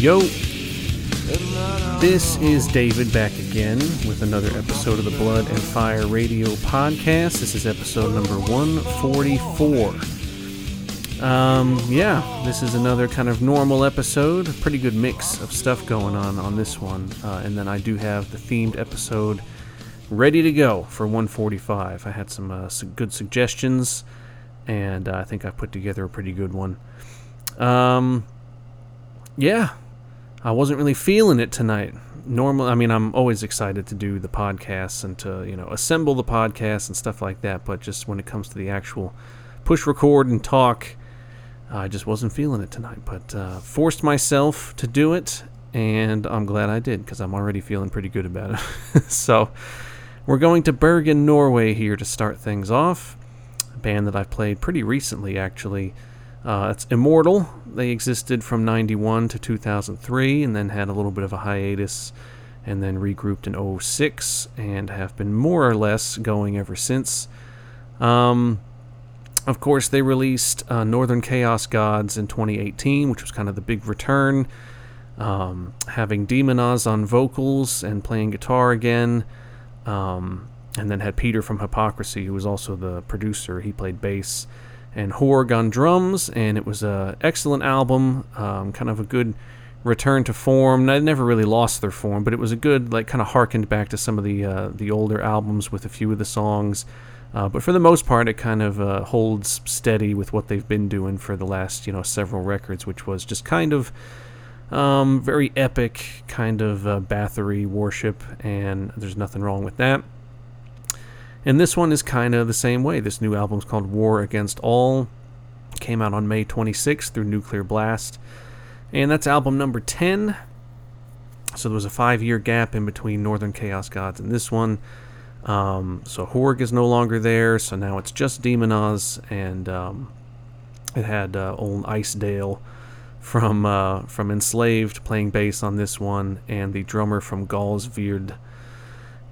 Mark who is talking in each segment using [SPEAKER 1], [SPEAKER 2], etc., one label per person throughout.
[SPEAKER 1] Yo, this is David back again with another episode of the Blood and Fire Radio podcast. This is episode number 144. Um, yeah, this is another kind of normal episode. Pretty good mix of stuff going on on this one. Uh, and then I do have the themed episode ready to go for 145. I had some, uh, some good suggestions, and uh, I think I put together a pretty good one. Um, yeah, I wasn't really feeling it tonight. Normal, I mean, I'm always excited to do the podcasts and to you know assemble the podcasts and stuff like that. But just when it comes to the actual push record and talk, I just wasn't feeling it tonight. But uh, forced myself to do it, and I'm glad I did because I'm already feeling pretty good about it. so we're going to Bergen, Norway here to start things off. A band that I've played pretty recently, actually. Uh, it's Immortal. They existed from 91 to 2003 and then had a little bit of a hiatus and then regrouped in 06 and have been more or less going ever since. Um, of course, they released uh, Northern Chaos Gods in 2018, which was kind of the big return. Um, having Demonaz on vocals and playing guitar again. Um, and then had Peter from Hypocrisy, who was also the producer. He played bass and Horg on drums, and it was an excellent album, um, kind of a good return to form. They never really lost their form, but it was a good, like, kind of harkened back to some of the uh, the older albums with a few of the songs. Uh, but for the most part, it kind of uh, holds steady with what they've been doing for the last, you know, several records, which was just kind of um, very epic, kind of uh, Bathory worship, and there's nothing wrong with that. And this one is kind of the same way. This new album's called War Against All. Came out on May 26th through Nuclear Blast. And that's album number 10. So there was a five year gap in between Northern Chaos Gods and this one. Um, so Horg is no longer there, so now it's just Demonaz, and um, it had uh, old Ice Dale from uh, from Enslaved playing bass on this one, and the drummer from Gaahls Wyrd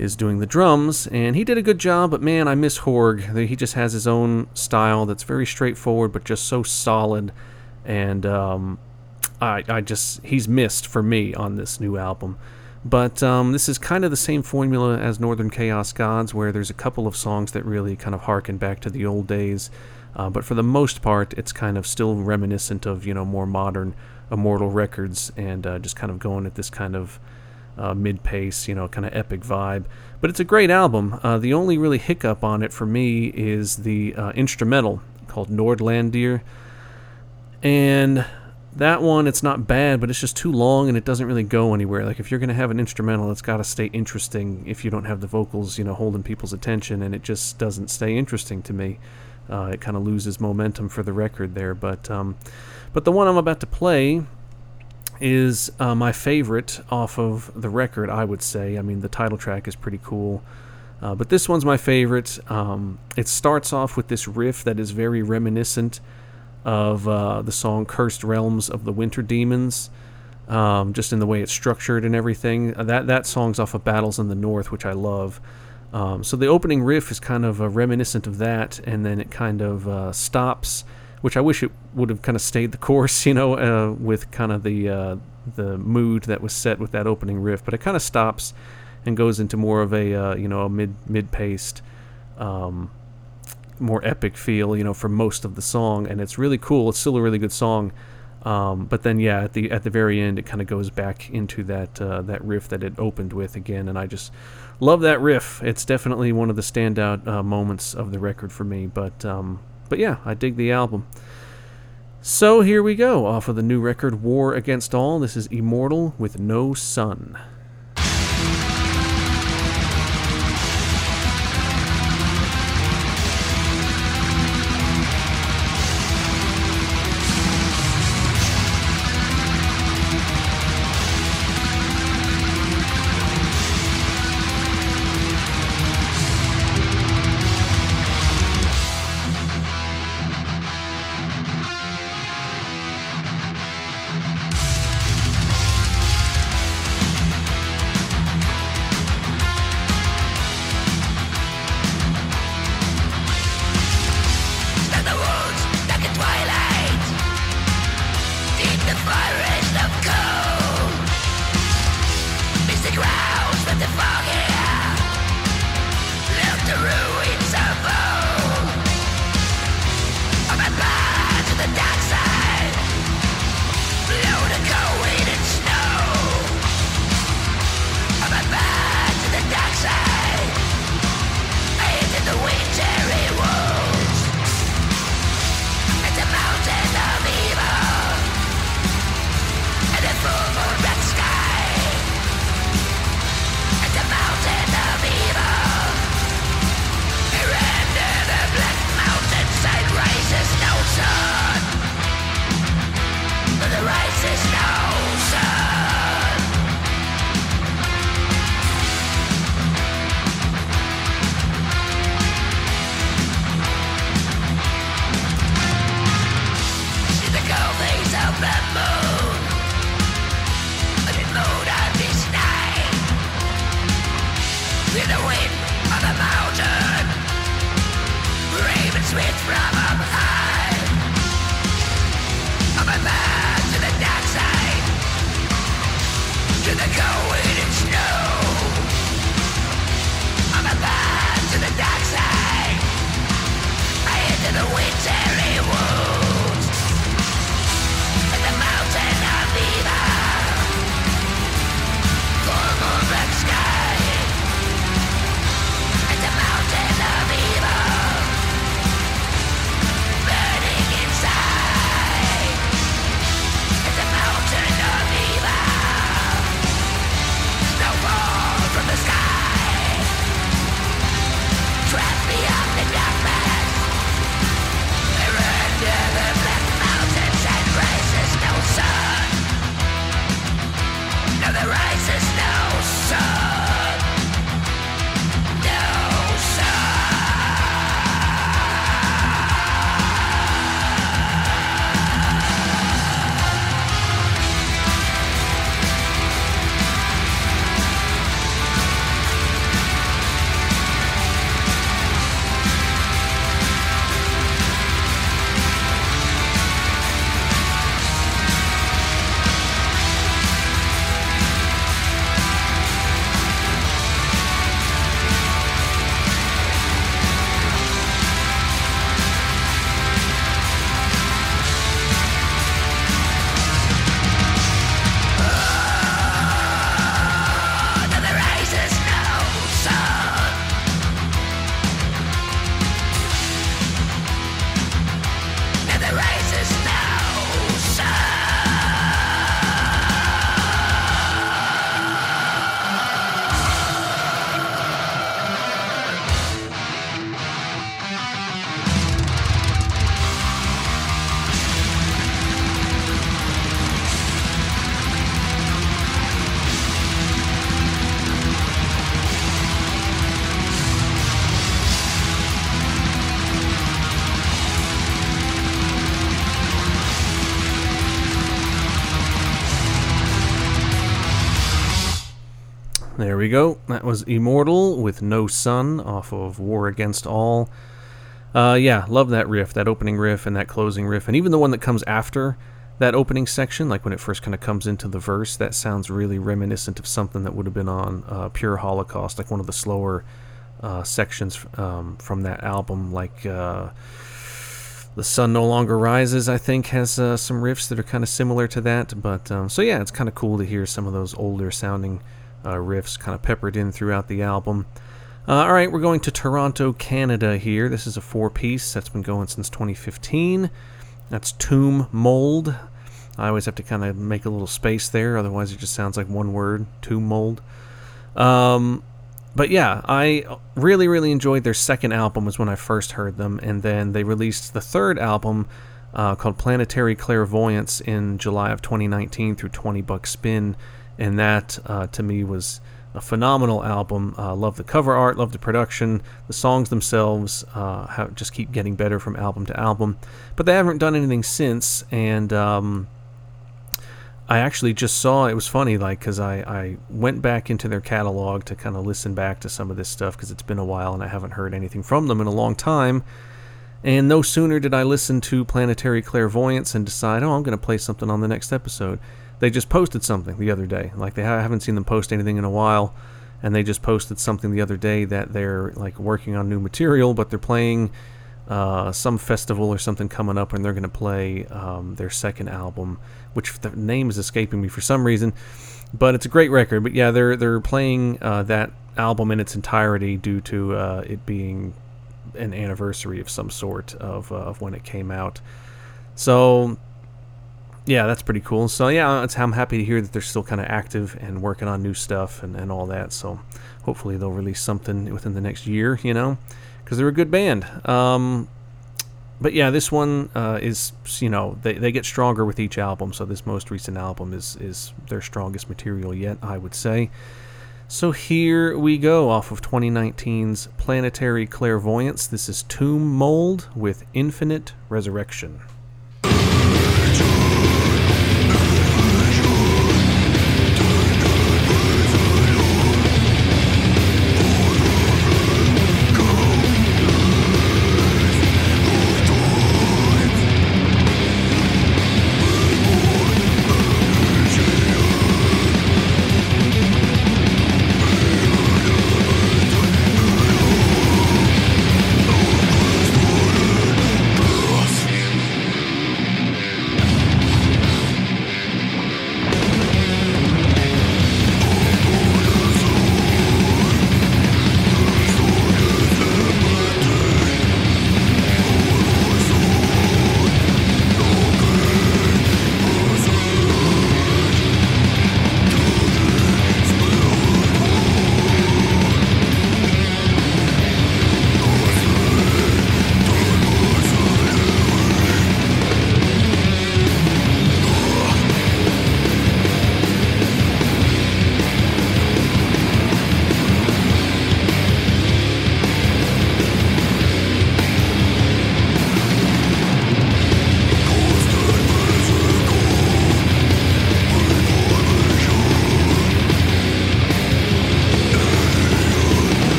[SPEAKER 1] is doing the drums, and he did a good job. But man, I miss Horg. He just has his own style that's very straightforward, but just so solid. And um, I, I just he's missed for me on this new album. But um, this is kind of the same formula as Northern Chaos Gods, where there's a couple of songs that really kind of harken back to the old days. Uh, but for the most part, it's kind of still reminiscent of you know more modern Immortal records, and uh, just kind of going at this kind of uh, mid pace, you know, kind of epic vibe. But it's a great album. Uh, the only really hiccup on it for me is the uh, instrumental called Nordlandihr. And that one, it's not bad, but it's just too long and it doesn't really go anywhere. Like, if you're going to have an instrumental, it's got to stay interesting if you don't have the vocals, you know, holding people's attention, and it just doesn't stay interesting to me. Uh, it kind of loses momentum for the record there. But, um, but the one I'm about to play is uh, my favorite off of the record, I would say. I mean, the title track is pretty cool. Uh, but this one's my favorite. Um, it starts off with this riff that is very reminiscent of uh, the song Cursed Realms of the Winter Demons, um, just in the way it's structured and everything. Uh, that, that song's off of Battles in the North, which I love. Um, so the opening riff is kind of reminiscent of that, and then it kind of uh, stops which I wish it would have kind of stayed the course, you know, uh, with kind of the uh, the mood that was set with that opening riff. But it kind of stops and goes into more of a uh, you know a mid mid paced, um, more epic feel, you know, for most of the song, and it's really cool. It's still a really good song. Um, but then, yeah, at the at the very end, it kind of goes back into that uh, that riff that it opened with again, and I just love that riff. It's definitely one of the standout uh, moments of the record for me. But um, but yeah, I dig the album. So here we go, off of the new record War Against All. This is Immortal with No Sun. We go. That was Immortal with No Sun off of War Against All. Uh, yeah, love that riff, that opening riff and that closing riff, and even the one that comes after that opening section, like when it first kind of comes into the verse, that sounds really reminiscent of something that would have been on uh, Pure Holocaust, like one of the slower uh, sections um, from that album, like uh, The Sun No Longer Rises, I think, has uh, some riffs that are kind of similar to that. But um, so yeah, it's kind of cool to hear some of those older sounding riffs kind of peppered in throughout the album. Uh, all right, we're going to Toronto, Canada here. This is a four piece that's been going since 2015. That's Tomb Mold. I always have to kind of make a little space there, otherwise, it just sounds like one word Tomb Mold. Um, but yeah, I really, really enjoyed their second album, was when I first heard them, and then they released the third album uh, called Planetary Clairvoyance in July of 2019 through 20 Buck Spin and that uh, to me was a phenomenal album. Uh, love the cover art, love the production, the songs themselves uh, have, just keep getting better from album to album. But they haven't done anything since, and um, I actually just saw it was funny, like because I, I went back into their catalog to kind of listen back to some of this stuff because it's been a while and I haven't heard anything from them in a long time. And no sooner did I listen to Planetary Clairvoyance and decide, oh, I'm going to play something on the next episode they just posted something the other day. Like they ha- haven't seen them post anything in a while, and they just posted something the other day that they're like working on new material, but they're playing uh, some festival or something coming up, and they're going to play um, their second album, which the name is escaping me for some reason. But it's a great record. But yeah, they're they're playing uh, that album in its entirety due to uh, it being an anniversary of some sort of, uh, of when it came out. So yeah, that's pretty cool. So yeah, I'm happy to hear that they're still kind of active and working on new stuff and, and all that. So hopefully they'll release something within the next year, you know, because they're a good band. Um, but yeah, this one uh, is you know they, they get stronger with each album. So this most recent album is is their strongest material yet, I would say. So here we go off of 2019's Planetary Clairvoyance. This is Tomb Mold with Infinite Resurrection.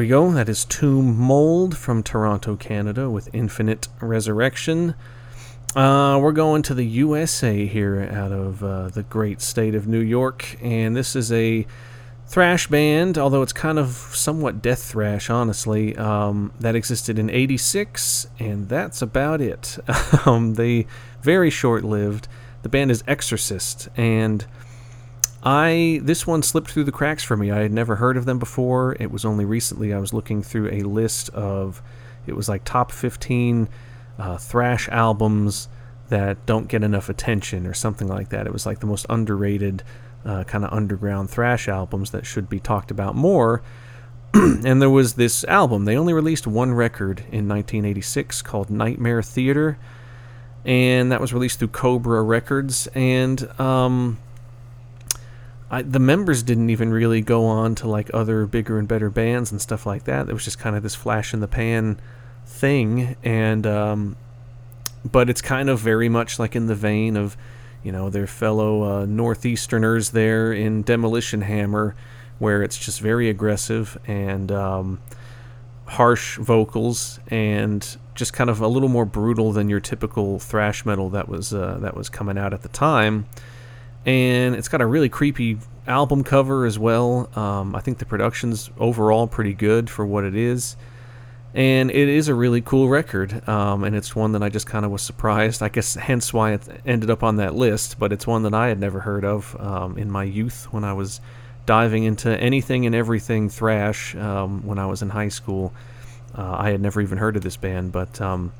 [SPEAKER 1] We go. That is Tomb Mold from Toronto, Canada, with Infinite Resurrection. Uh, we're going to the USA here out of uh, the great state of New York, and this is a thrash band, although it's kind of somewhat death thrash, honestly, um, that existed in 86, and that's about it. um, they very short lived. The band is Exorcist, and I this one slipped through the cracks for me. I had never heard of them before. It was only recently I was looking through a list of it was like top 15 uh, thrash albums that don't get enough attention or something like that. It was like the most underrated uh, kind of underground thrash albums that should be talked about more. and there was this album. They only released one record in 1986 called Nightmare Theater, and that was released through Cobra Records. And um, I, the members didn't even really go on to like other bigger and better bands and stuff like that. It was just kind of this flash in the pan thing, and um, but it's kind of very much like in the vein of you know their fellow uh, northeasterners there in Demolition Hammer, where it's just very aggressive and um, harsh vocals and just kind of a little more brutal than your typical thrash metal that was uh, that was coming out at the time and it's got a really creepy album cover as well. Um, I think the production's overall pretty good for what it is, and it is a really cool record. Um, and it's one that I just kind of was surprised. I guess hence why it ended up on that list. But it's one that I had never heard of um, in my youth when I was diving into anything and everything thrash um, when I was in high school. Uh, I had never even heard of this band, but um,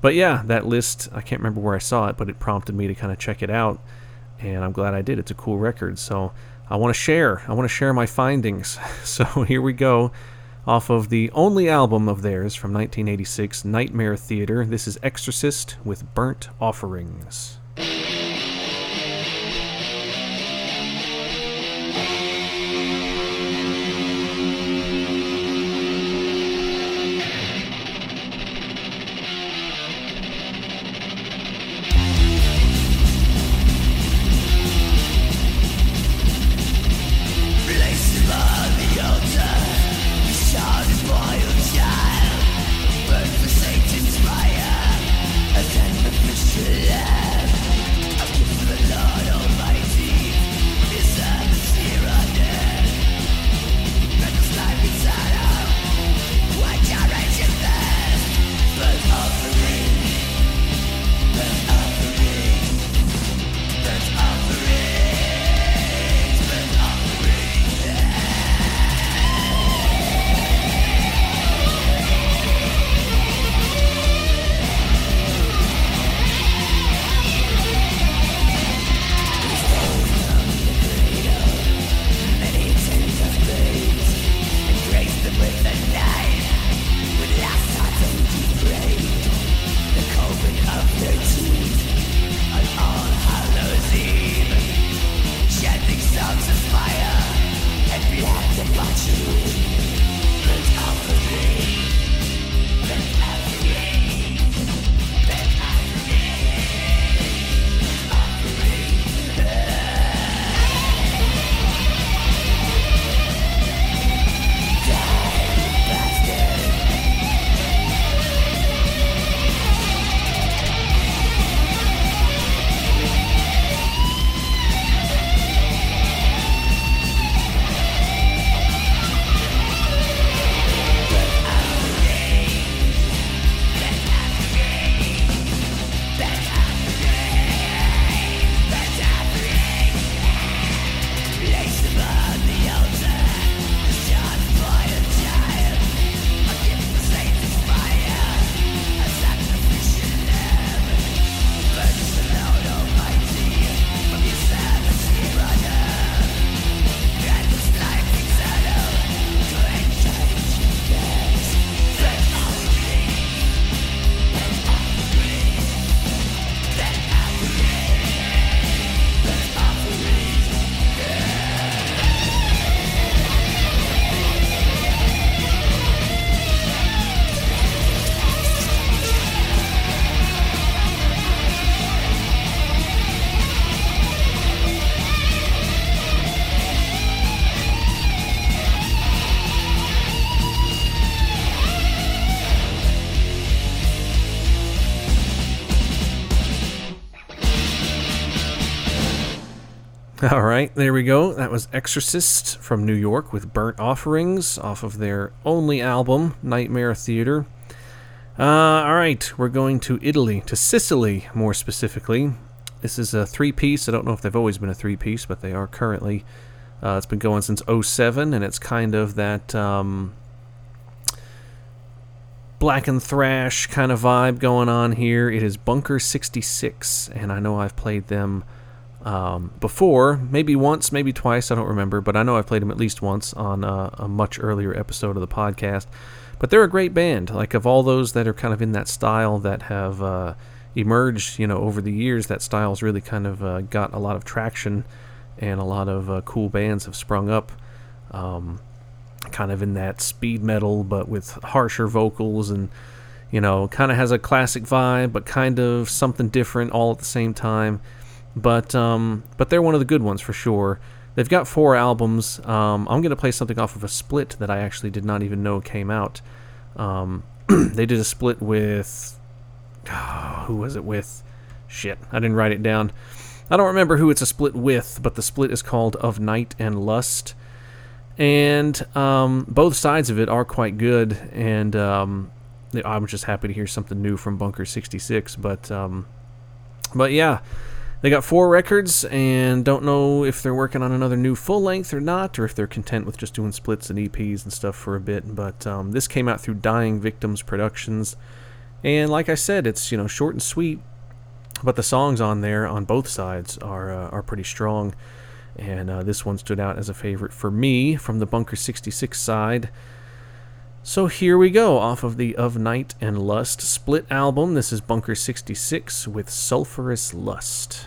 [SPEAKER 1] but yeah, that list I can't remember where I saw it, but it prompted me to kind of check it out and I'm glad I did. It's a cool record. So I want to share. I want to share my findings. So here we go. Off of the only album of theirs from 1986, Nightmare Theater. This is Exorcist with Burnt Offerings. There we go. That was Exorcist from New York with Burnt Offerings off of their only album, Nightmare Theater. Uh, all right, we're going to Italy, to Sicily more specifically. This is a three piece. I don't know if they've always been a three piece, but they are currently. Uh, it's been going since 07, and it's kind of that um, black and thrash kind of vibe going on here. It is Bunker 66, and I know I've played them um, before, maybe once, maybe twice, I don't remember, but I know I've played them at least once on a, much earlier episode of the podcast. But they're a great band. Like, of all those that are kind of in that style that have uh, emerged, you know, over the years, that style's really kind of uh, got a lot of traction and a lot of uh, cool bands have sprung up. Um, kind of in that speed metal, but with harsher vocals and, you know, kind of has a classic vibe, but kind of something different all at the same time but um, but they're one of the good ones for sure. They've got four albums. Um, I'm gonna play something off of a split that I actually did not even know came out. Um, they did a split with oh, who was it with? Shit, I didn't write it down. I don't remember who it's a split with, but the split is called Of Night and Lust, and um, both sides of it are quite good. And um, I'm just happy to hear something new from Bunker 66. But um, but yeah. They got four records and don't know if they're working on another new full length or not, or if they're content with just doing splits and EPs and stuff for a bit. But um, this came out through Dying Victims Productions, and like I said, it's you know short and sweet, but the songs on there on both sides are uh, are pretty strong. And uh, this one stood out as a favorite for me from the Bunker 66 side. So here we go, off of the Of Night and Lust split album. This is Bunker 66 with Sulphurous Lust.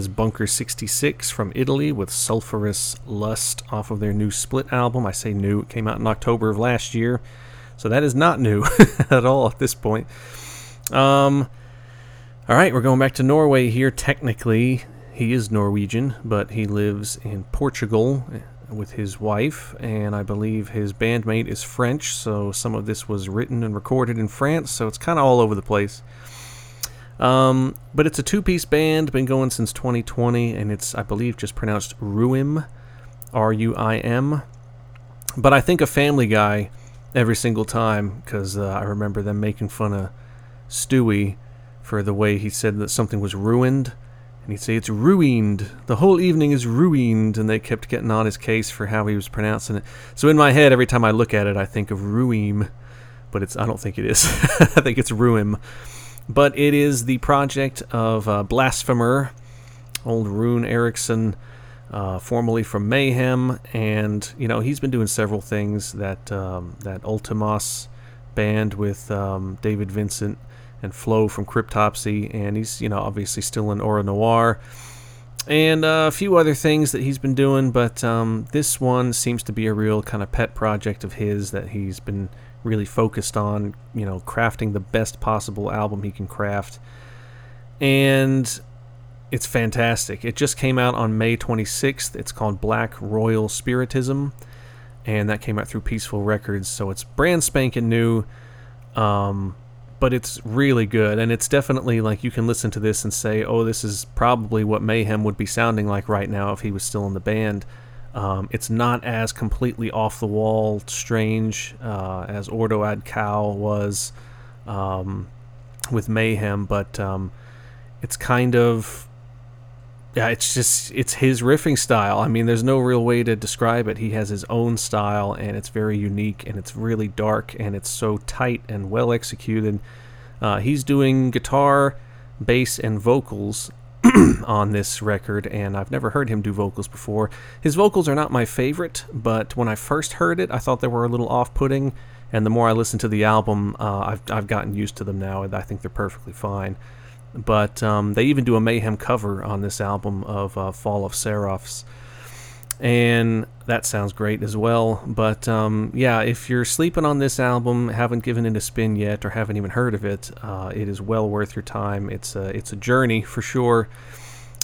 [SPEAKER 1] is Bunker 66 from Italy with Sulphurous Lust off of their new split album. I say new, it came out in October of last year, so that is not new at all at this point. Um, Alright, we're going back to Norway here. Technically, he is Norwegian, but he lives in Portugal with his wife, and I believe his bandmate is French, so some of this was written and recorded in France, so it's kind of all over the place. Um, but it's a two piece band, been going since 2020, and it's, I believe, just pronounced Ruim, R U I M. But I think a Family Guy every single time because uh, I remember them making fun of Stewie for the way he said that something was ruined. And he'd say, It's ruined. The whole evening is ruined. And they kept getting on his case for how he was pronouncing it. So in my head, every time I look at it, I think of Ruim. But it's I don't think it is. I think it's Ruim but it is the project of uh, Blasphemer, old Rune Eriksson, uh, formerly from Mayhem, and you know he's been doing several things. That um, that Vltimas band with um, David Vincent and Flo from Cryptopsy, and he's you know obviously still in Aura Noir, and uh, a few other things that he's been doing. But um, this one seems to be a real kind of pet project of his that he's been really focused on, you know, crafting the best possible album he can craft. And it's fantastic. It just came out on May 26th. It's called Black Royal Spiritism, and that came out through Peaceville Records. So it's brand spanking new, um, but it's really good. And it's definitely like you can listen to this and say, oh, this is probably what Mayhem would be sounding like right now if he was still in the band. Um, it's not as completely off the wall strange uh, as Ordo Ad Chao was um, with Mayhem, but um, it's kind of yeah, it's just it's his riffing style. I mean, there's no real way to describe it. He has his own style, and it's very unique, and it's really dark, and it's so tight and well executed. Uh, he's doing guitar, bass, and vocals on this record, and I've never heard him do vocals before. His vocals are not my favorite, but when I first heard it, I thought they were a little off putting, and the more I listen to the album, uh, I've, I've gotten used to them now, and I think they're perfectly fine. But um, they even do a Mayhem cover on this album of uh, Fall of Seraphs and that sounds great as well. But um, yeah, if you're sleeping on this album, haven't given it a spin yet, or haven't even heard of it, uh, it is well worth your time. It's a it's a journey for sure.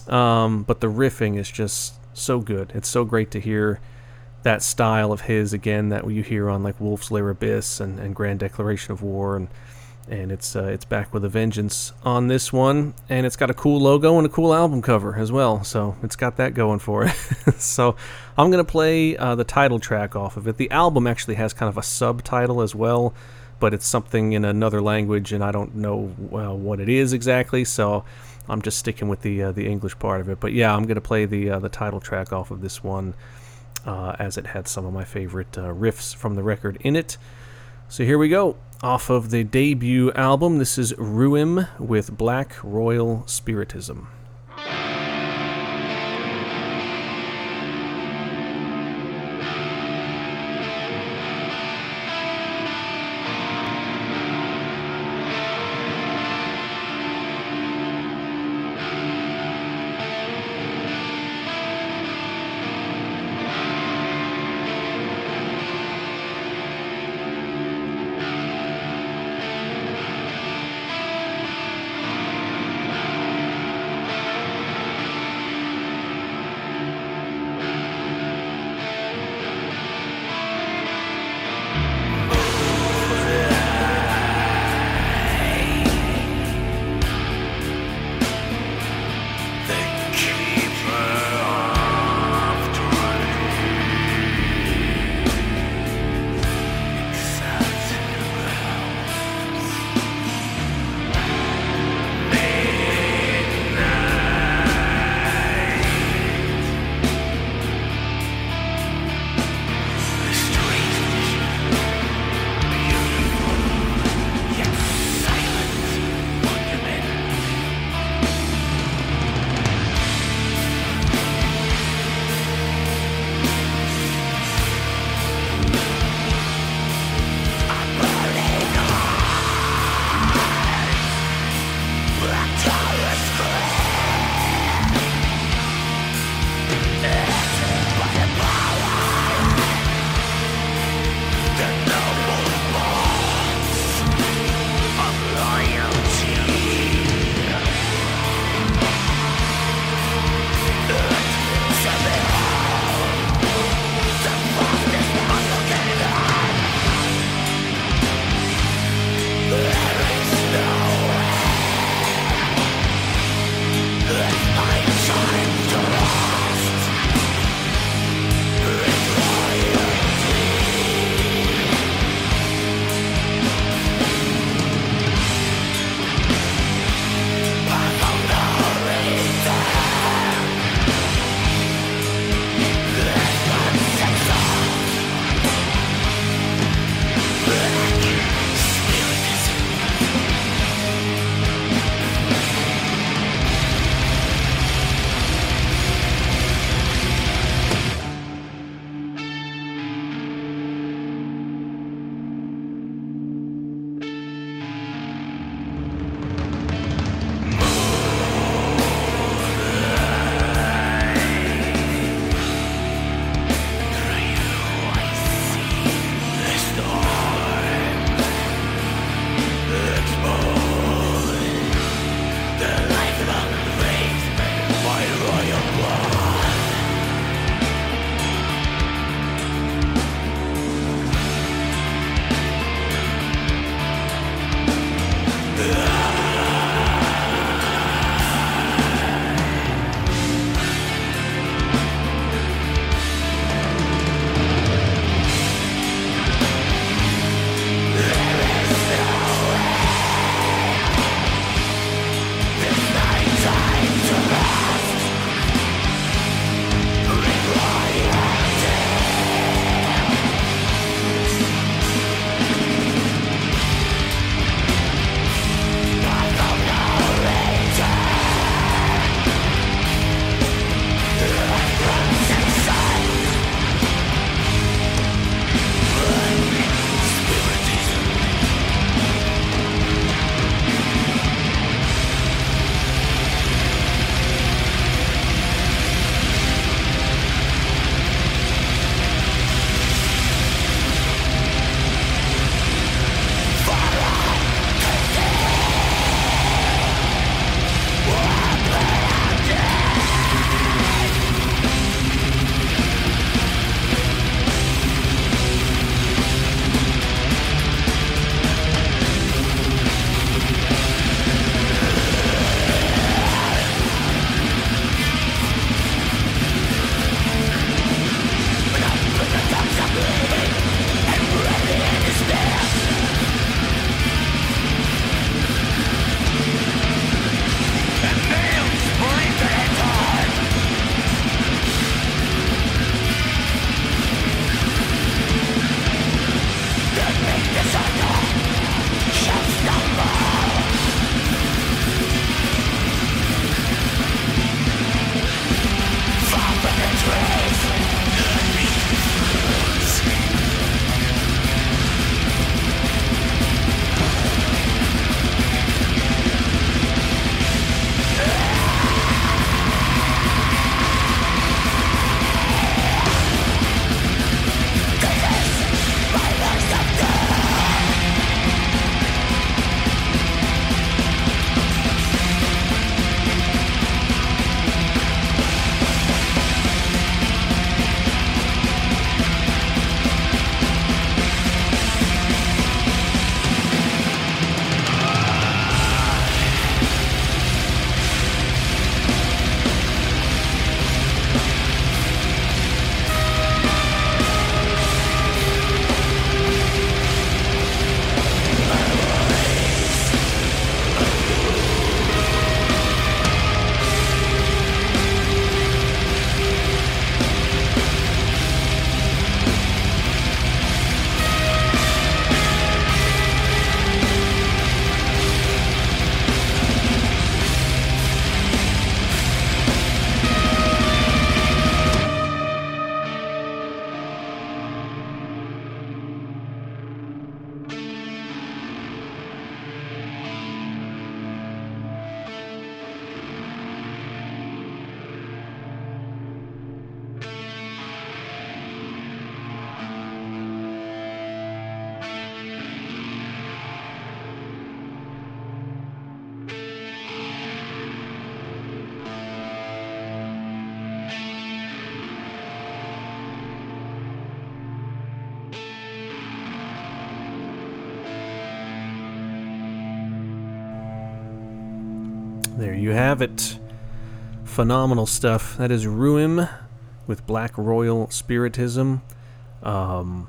[SPEAKER 1] Um, but the riffing is just so good. It's so great to hear that style of his again that you hear on like Wolf's Lair Abyss and, and Grand Declaration of War and and it's uh, it's back with a vengeance on this one, and it's got a cool logo and a cool album cover as well. So it's got that going for it. so I'm gonna play uh, the title track off of it. The album actually has kind of a subtitle as well, but it's something in another language, and I don't know well, what it is exactly. So I'm just sticking with the uh, the English part of it. But yeah, I'm gonna play the uh, the title track off of this one, uh, as it had some of my favorite uh, riffs from the record in it. So here we go. Off of the debut album, this is RUÏM with Black Royal Spiritism. There you have it. Phenomenal stuff. That is RUÏM with Black Royal Spiritism. Um,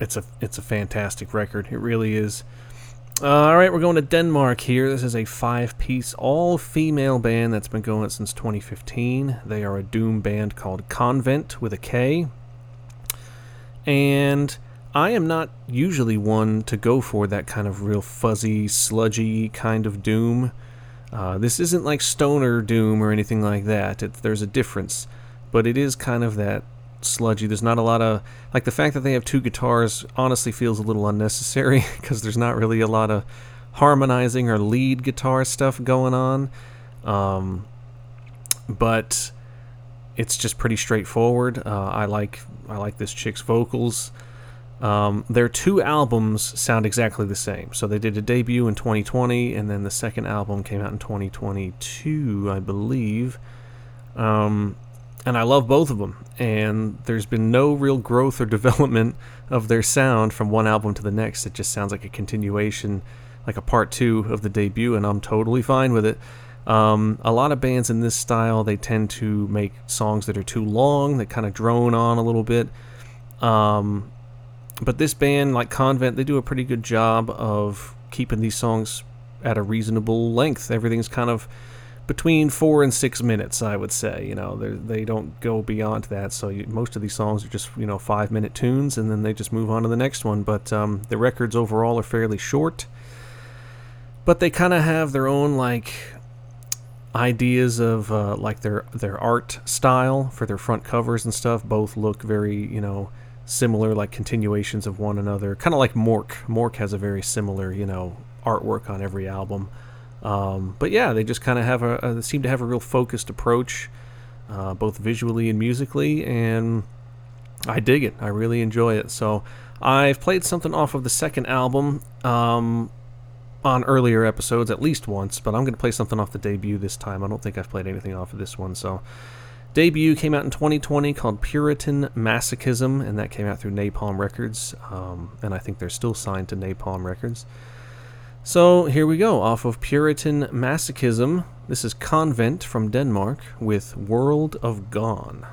[SPEAKER 1] it's a it's a fantastic record. It really is. Uh, all right, we're going to Denmark here. This is a five-piece all-female band that's been going since 2015. They are a doom band called Konvent with a K. And I am not usually one to go for that kind of real fuzzy, sludgy kind of doom. Uh, this isn't like stoner doom or anything like that. It, there's a difference, but it is kind of that sludgy. There's not a lot of like the fact that they have two guitars honestly feels a little unnecessary because there's not really a lot of harmonizing or lead guitar stuff going on. Um, but it's just pretty straightforward. Uh, I like I like this chick's vocals. Um, their two albums sound exactly the same. So they did a debut in 2020, and then the second album came out in 2022, I believe. Um, and I love both of them. And there's been no real growth or development of their sound from one album to the next. It just sounds like a continuation, like a part two of the debut, and I'm totally fine with it. Um, a lot of bands in this style they tend to make songs that are too long, that kind of drone on a little bit. Um, but this band, like Konvent, they do a pretty good job of keeping these songs at a reasonable length. Everything's kind of between four and six minutes, I would say. You know, they don't go beyond that. So you, most of these songs are just you know five minute tunes, and then they just move on to the next one. But um, the records overall are fairly short. But they kind of have their own like ideas of uh, like their their art style for their front covers and stuff. Both look very you know similar, like continuations of one another. Kind of like Mork. Mork has a very similar you know artwork on every album. Um, but yeah, they just kind of have a, a seem to have a real focused approach, uh, both visually and musically, and I dig it. I really enjoy it. So I've played something off of the second album um, on earlier episodes at least once, but I'm going to play something off the debut this time. I don't think I've played anything off of this one. So debut came out in 2020 called Puritan Masochism, and that came out through Napalm Records, um, and I think they're still signed to Napalm Records. So here we go, off of Puritan Masochism. This is Konvent from Denmark with World of Gone.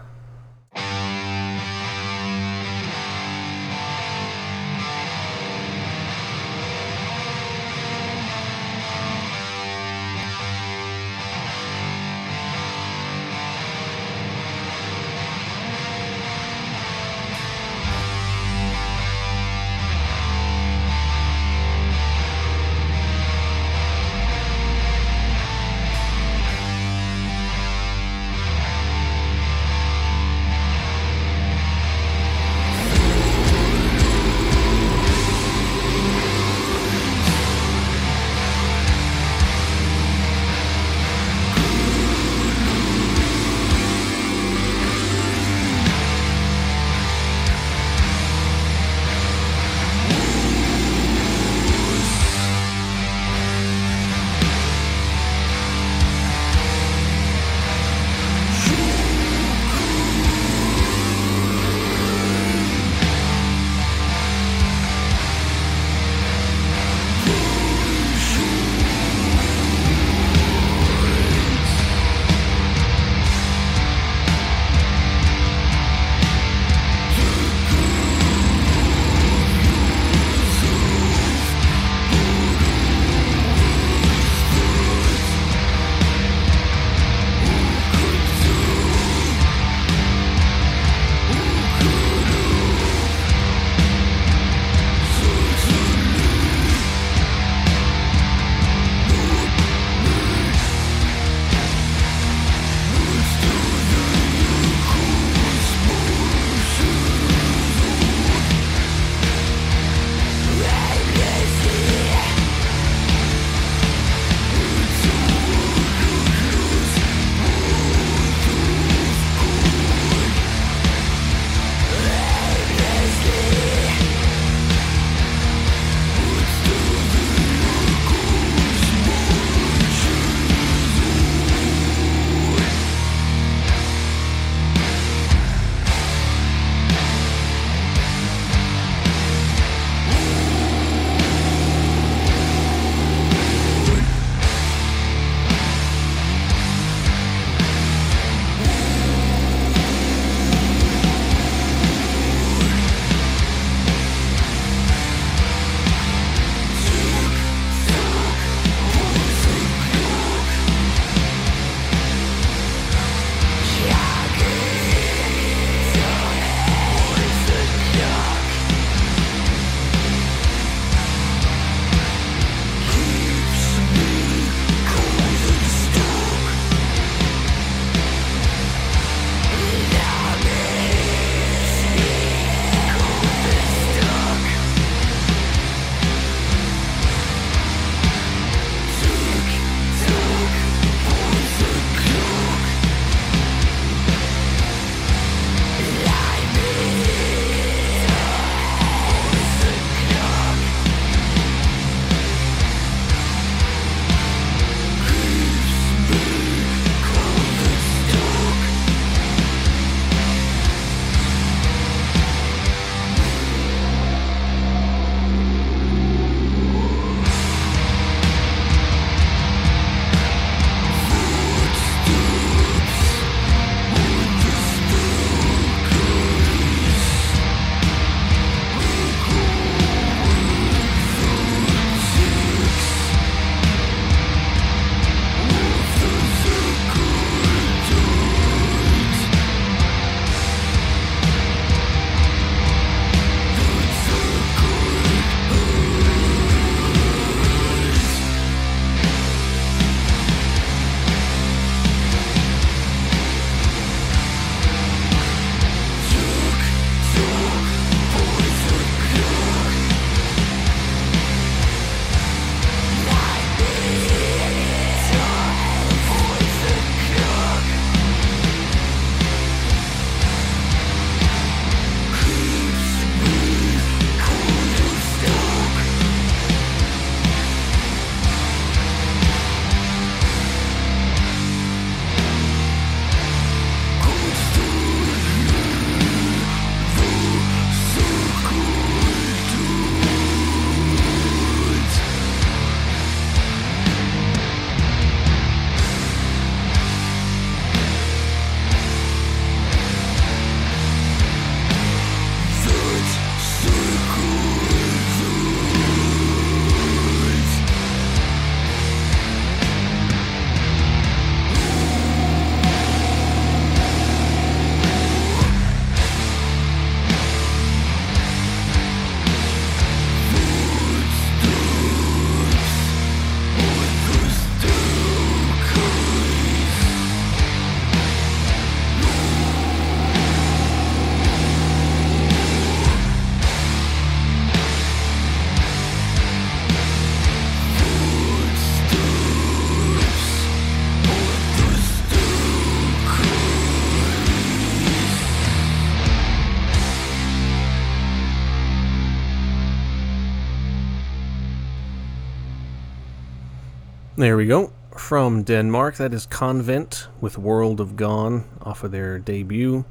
[SPEAKER 1] There we go. From Denmark, that is Konvent with World of Gone off of their debut.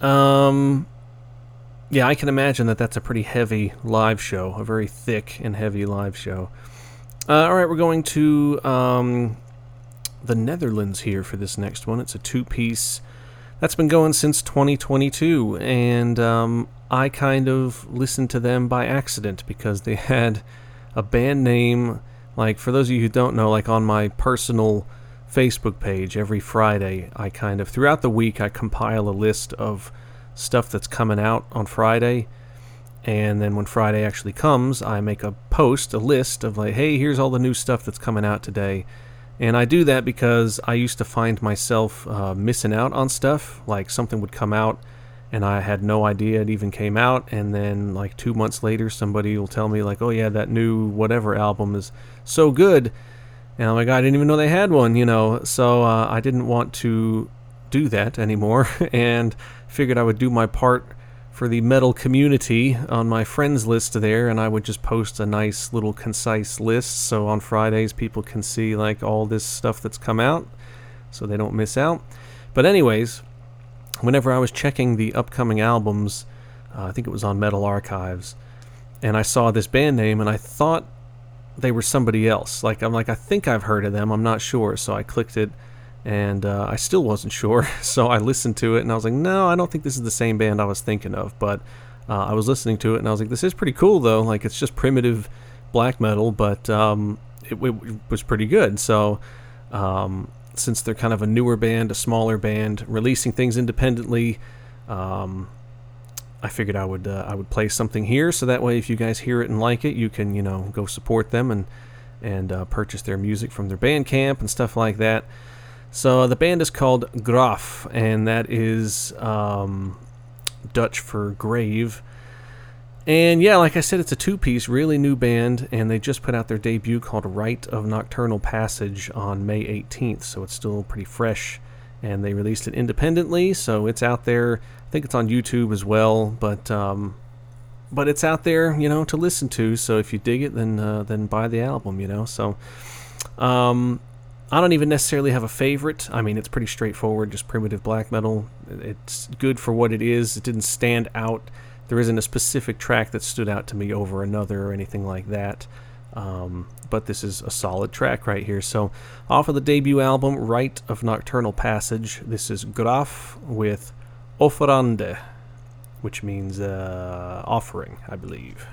[SPEAKER 1] Um, yeah, I can imagine that that's a pretty heavy live show, a very thick and heavy live show. Uh, all right, we're going to um, the Netherlands here for this next one. It's a two piece that's been going since 2022, and um, I kind of listened to them by accident because they had a band name like, for those of you who don't know, like on my personal Facebook page every Friday, I kind of, throughout the week, I compile a list of stuff that's coming out on Friday. And then when Friday actually comes, I make a post, a list of like, hey, here's all the new stuff that's coming out today. And I do that because I used to find myself uh, missing out on stuff. Like something would come out and I had no idea it even came out. And then, like two months later, somebody will tell me, like, "Oh yeah, that new whatever album is so good," and I'm like, "I didn't even know they had one," you know. So uh, I didn't want to do that anymore, and figured I would do my part for the metal community on my friends list there, and I would just post a nice little concise list so on Fridays people can see like all this stuff that's come out, so they don't miss out. But anyways whenever I was checking the upcoming albums, uh, I think it was on Metal Archives, and I saw this band name, and I thought they were somebody else. Like I'm like I think I've heard of them. I'm not sure. So I clicked it, and uh, I still wasn't sure. So I listened to it, and I was like, no, I don't think this is the same band I was thinking of. But uh, I was listening to it, and I was like, this is pretty cool though. Like it's just primitive black metal, but um, it, it, was pretty good. So um, since they're kind of a newer band, a smaller band, releasing things independently. Um, I figured I would uh, I would play something here, so that way, if you guys hear it and like it, you can you know go support them and and uh, purchase their music from their Bandcamp and stuff like that. So the band is called Graf, and that is um, Dutch for grave. And yeah, like I said, it's a two piece, really new band, and they just put out their debut called Rite of Nocturnal Passage on May 18th, so it's still pretty fresh. And they released it independently, so it's out there. I think it's on YouTube as well, but um, but it's out there, you know, to listen to. So if you dig it, then uh, then buy the album, you know. So um, I don't even necessarily have a favorite. I mean, it's pretty straightforward, just primitive black metal. It's good for what it is. It didn't stand out there isn't a specific track that stood out to me over another or anything like that. Um, but this is a solid track right here. So, off of the debut album, Rite of Nocturnal Passage, this is Graf with Offerande, which means uh, offering, I believe.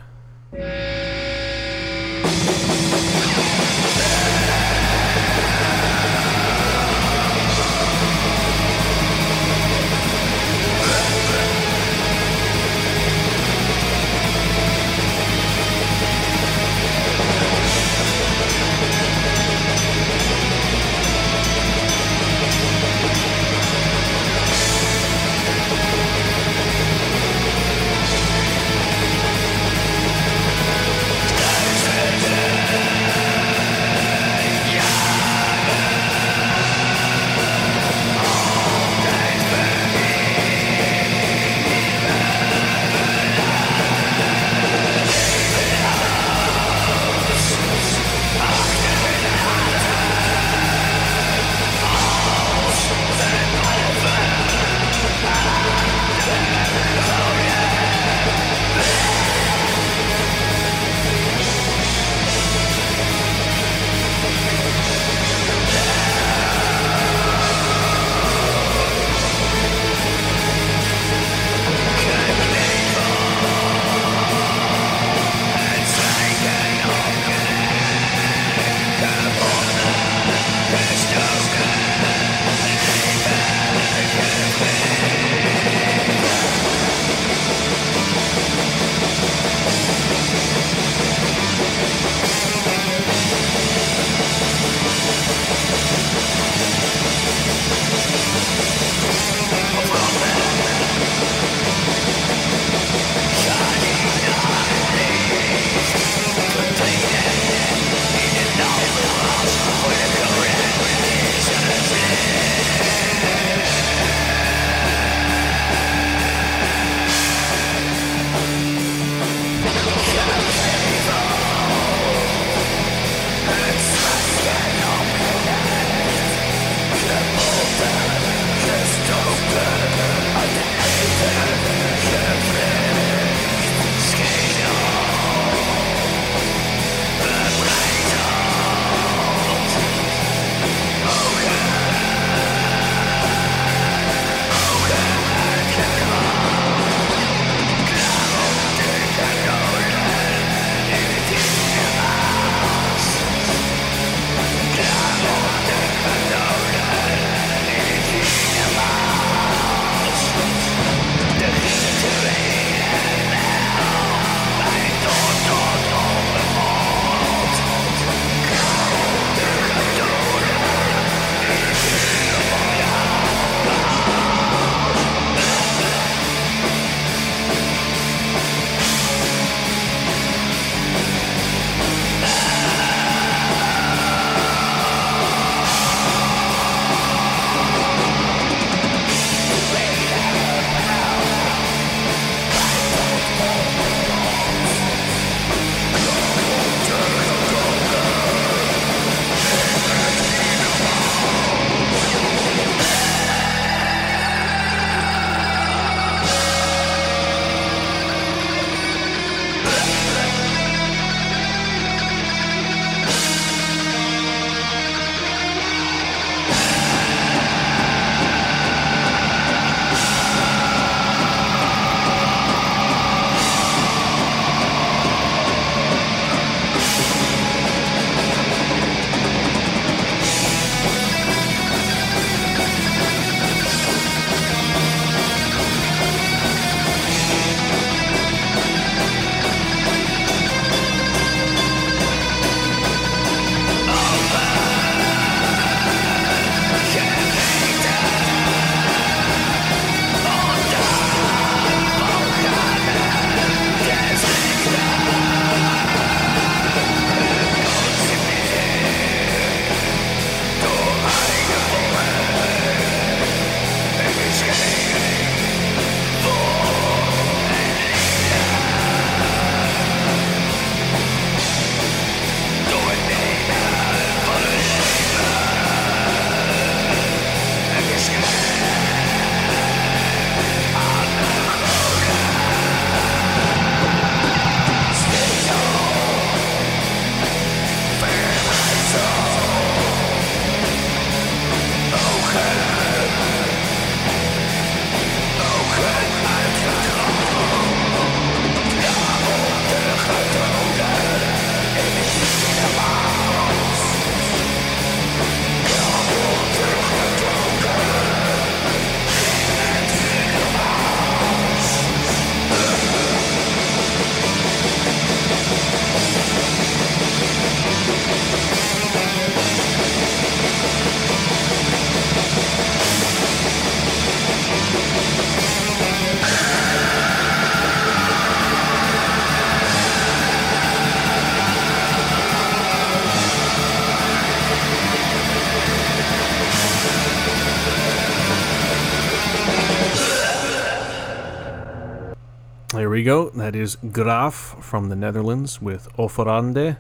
[SPEAKER 1] That is Graf from the Netherlands with Offerande.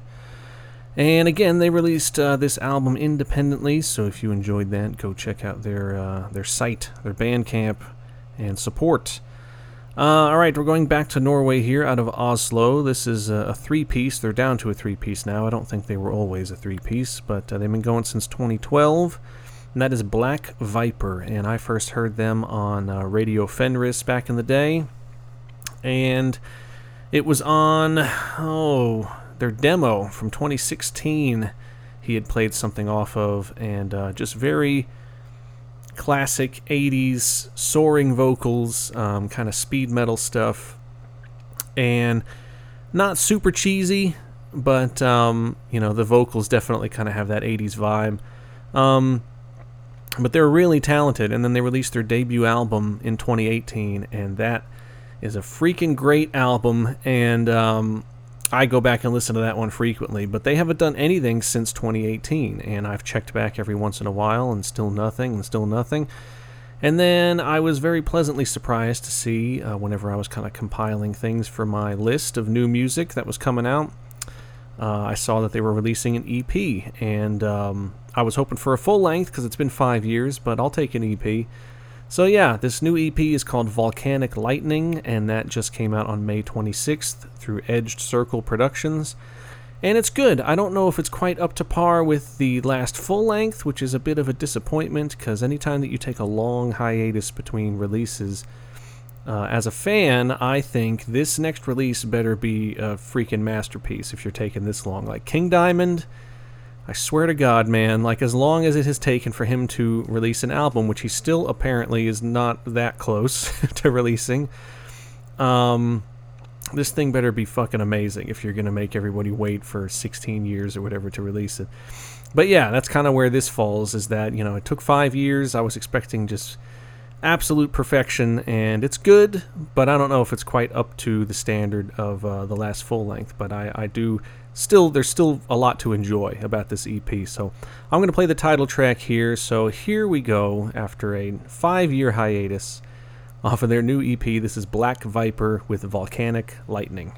[SPEAKER 1] And again, they released uh, this album independently, so if you enjoyed that, go check out their uh, their site, their Bandcamp, and support. Uh, all right, we're going back to Norway here out of Oslo. This is a, a three piece. They're down to a three piece now. I don't think they were always a three piece, but uh, they've been going since 2012. And that is Black Viper. And I first heard them on uh, Radio Fenris back in the day. And it was on, oh, their demo from 2016 he had played something off of, and uh, just very classic 80s soaring vocals, um, kind of speed metal stuff, and not super cheesy, but um, you know the vocals definitely kind of have that 80s vibe. Um, but they're really talented, and then they released their debut album in 2018, and that is a freaking great album, and um, I go back and listen to that one frequently, but they haven't done anything since 2018, and I've checked back every once in a while, and still nothing, and still nothing. And then I was very pleasantly surprised to see, uh, whenever I was kind of compiling things for my list of new music that was coming out, uh, I saw that they were releasing an EP, and um, I was hoping for a full length because it's been five years, but I'll take an EP. So, yeah, this new EP is called Volcanic Lightning, and that just came out on May 26th through Edged Circle Productions. And it's good. I don't know if it's quite up to par with the last full length, which is a bit of a disappointment because anytime that you take a long hiatus between releases, uh, as a fan, I think this next release better be a freaking masterpiece if you're taking this long. Like King Diamond I swear to God, man, like as long as it has taken for him to release an album, which he still apparently is not that close to releasing, um, this thing better be fucking amazing if you're gonna make everybody wait for 16 years or whatever to release it. But yeah, that's kind of where this falls. Is that you know it took five years. I was expecting just absolute perfection, and it's good, but I don't know if it's quite up to the standard of uh, the last full length. But I, I do still there's still a lot to enjoy about this EP. So I'm going to play the title track here. So here we go after a 5-year hiatus off of their new EP. This is Black Viper with Volcanic Lightning.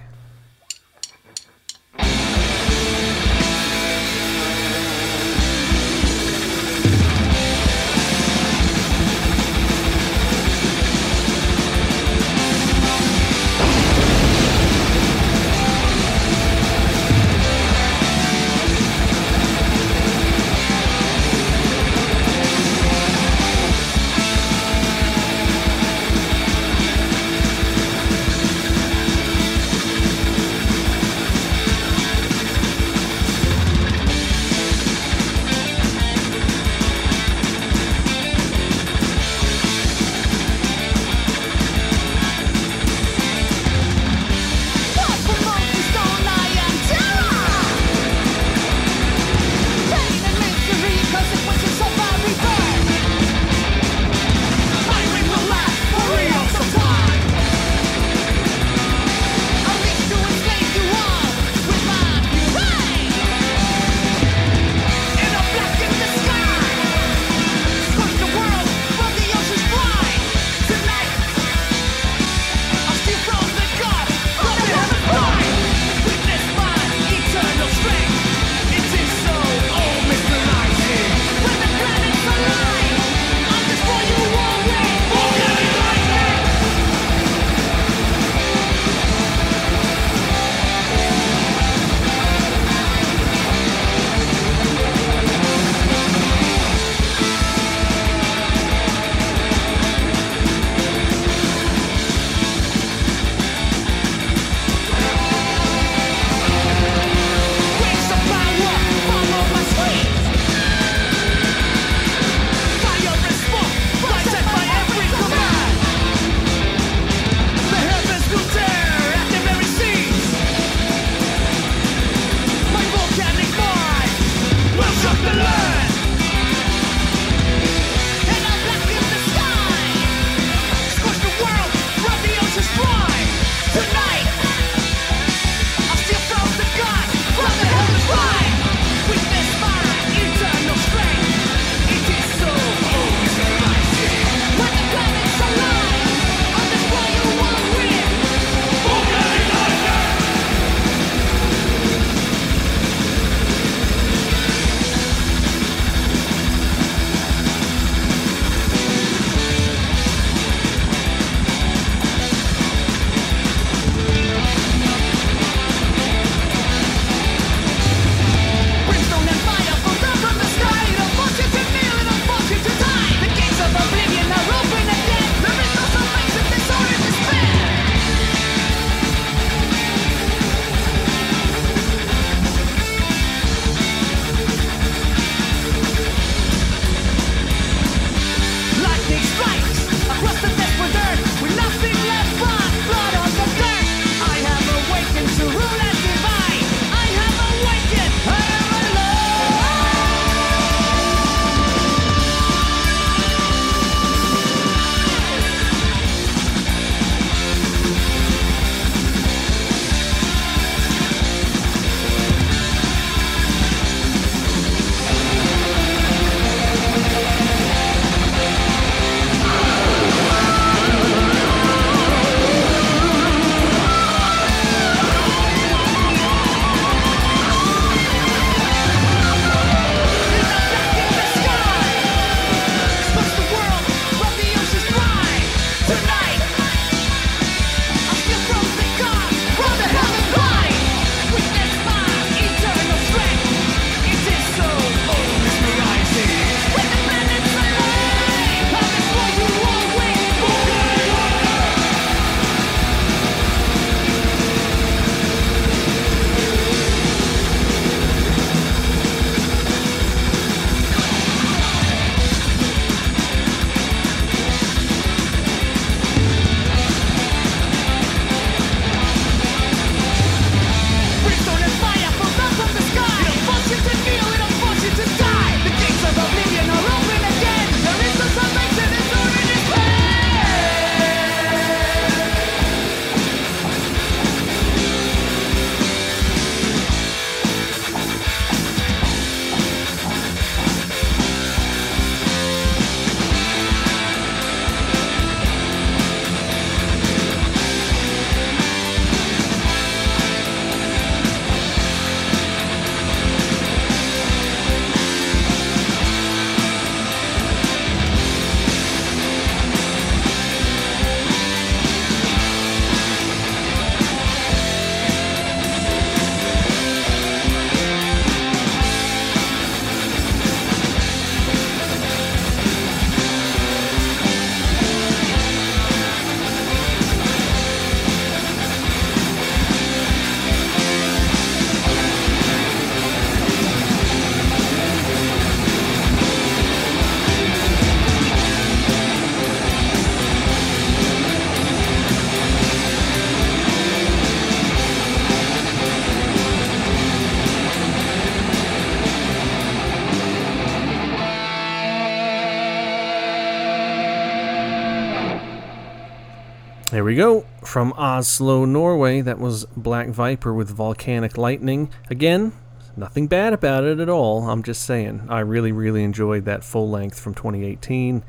[SPEAKER 1] We go. From Oslo, Norway, that was Black Viper with Volcanic Lightning. Again, nothing bad about it at all. I'm just saying, I really, really enjoyed that full length from 2018,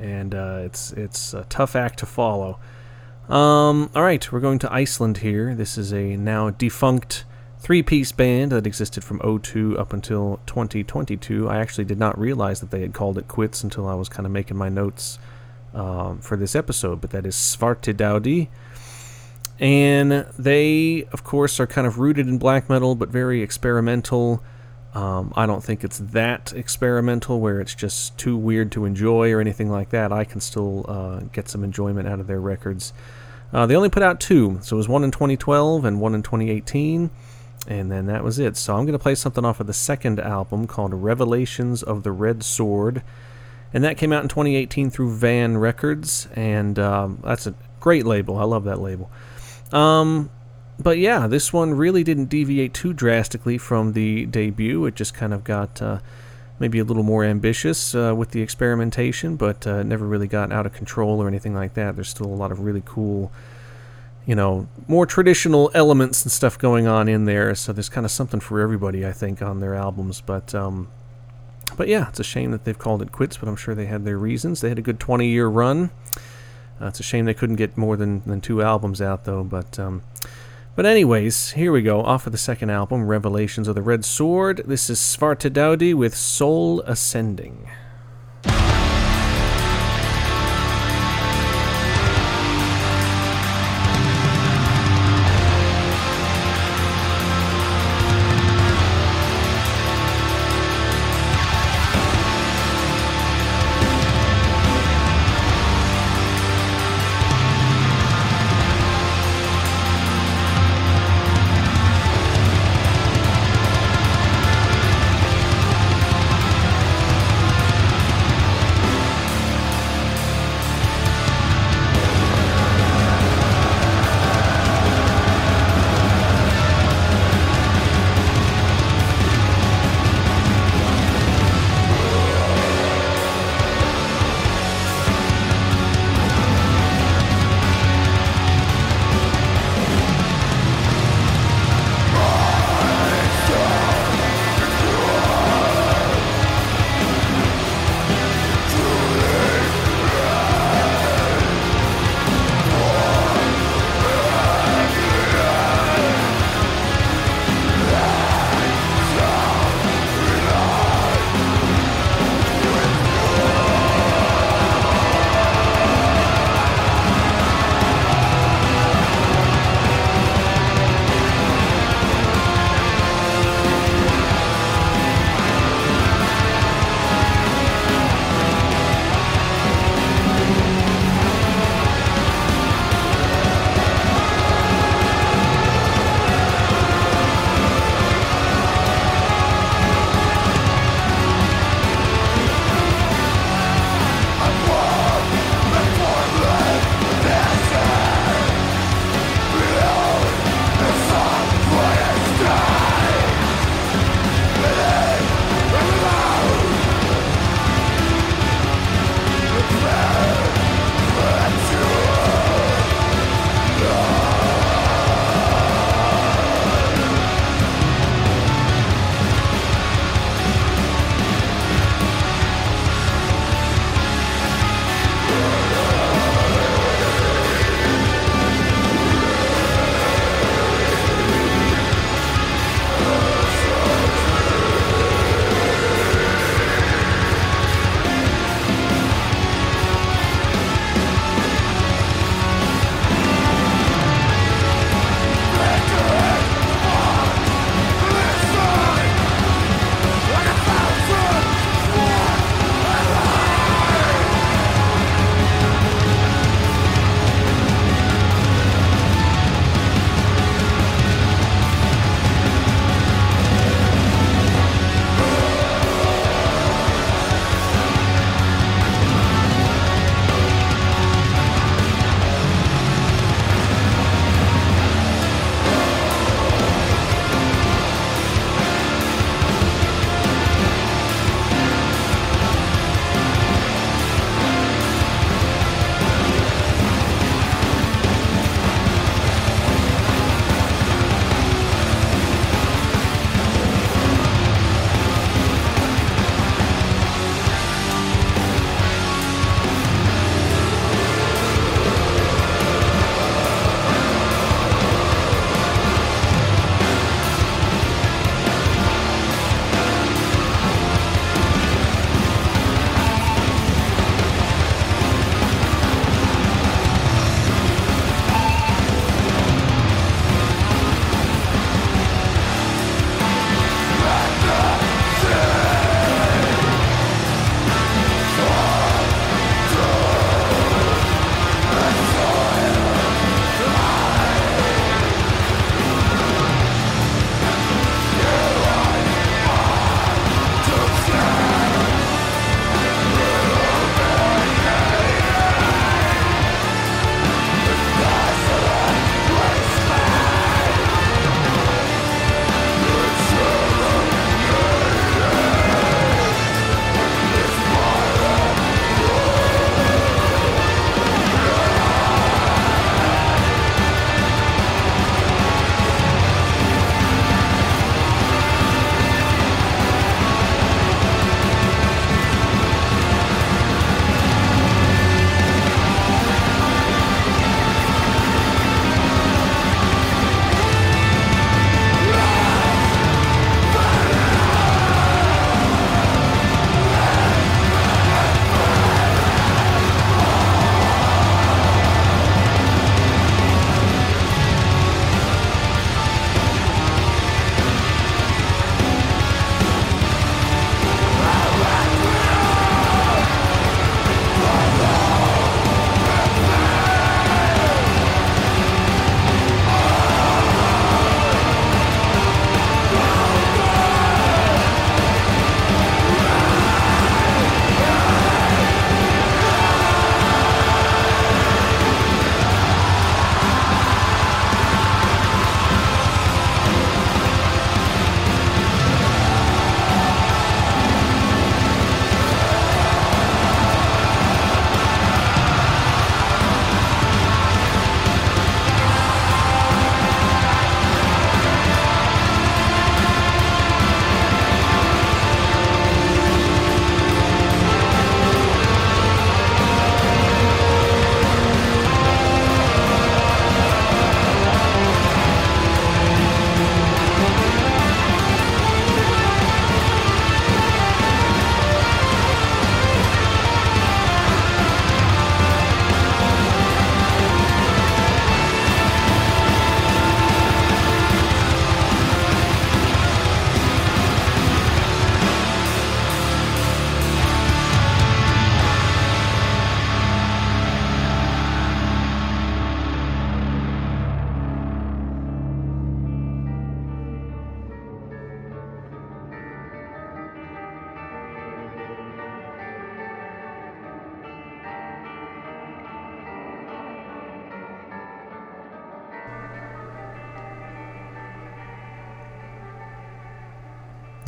[SPEAKER 1] and uh, it's it's a tough act to follow. Um, all right, we're going to Iceland here. This is a now defunct three-piece band that existed from 02 up until 2022. I actually did not realize that they had called it quits until I was kind of making my notes um, for this episode, but that is Svartidauði. And they, of course, are kind of rooted in black metal, but very experimental. Um, I don't think it's that experimental where it's just too weird to enjoy or anything like that. I can still uh, get some enjoyment out of their records. Uh, they only put out two, so it was one in 2012 and one in 2018, and then that was it. So I'm going to play something off of the second album called Revelations of the Red Sword and that came out in 2018 through Van Records, and um, that's a great label. I love that label. Um, but yeah, this one really didn't deviate too drastically from the debut. It just kind of got uh, maybe a little more ambitious uh, with the experimentation, but uh, never really got out of control or anything like that. There's still a lot of really cool, you know, more traditional elements and stuff going on in there. So there's kind of something for everybody, I think, on their albums. But um, but yeah, it's a shame that they've called it quits, but I'm sure they had their reasons. They had a good 20 year run. Uh, it's a shame they couldn't get more than, than two albums out, though. But um, but anyways, here we go. Off of the second album, Revelations of the Red Sword. This is Svartidauði with Sol Ascending.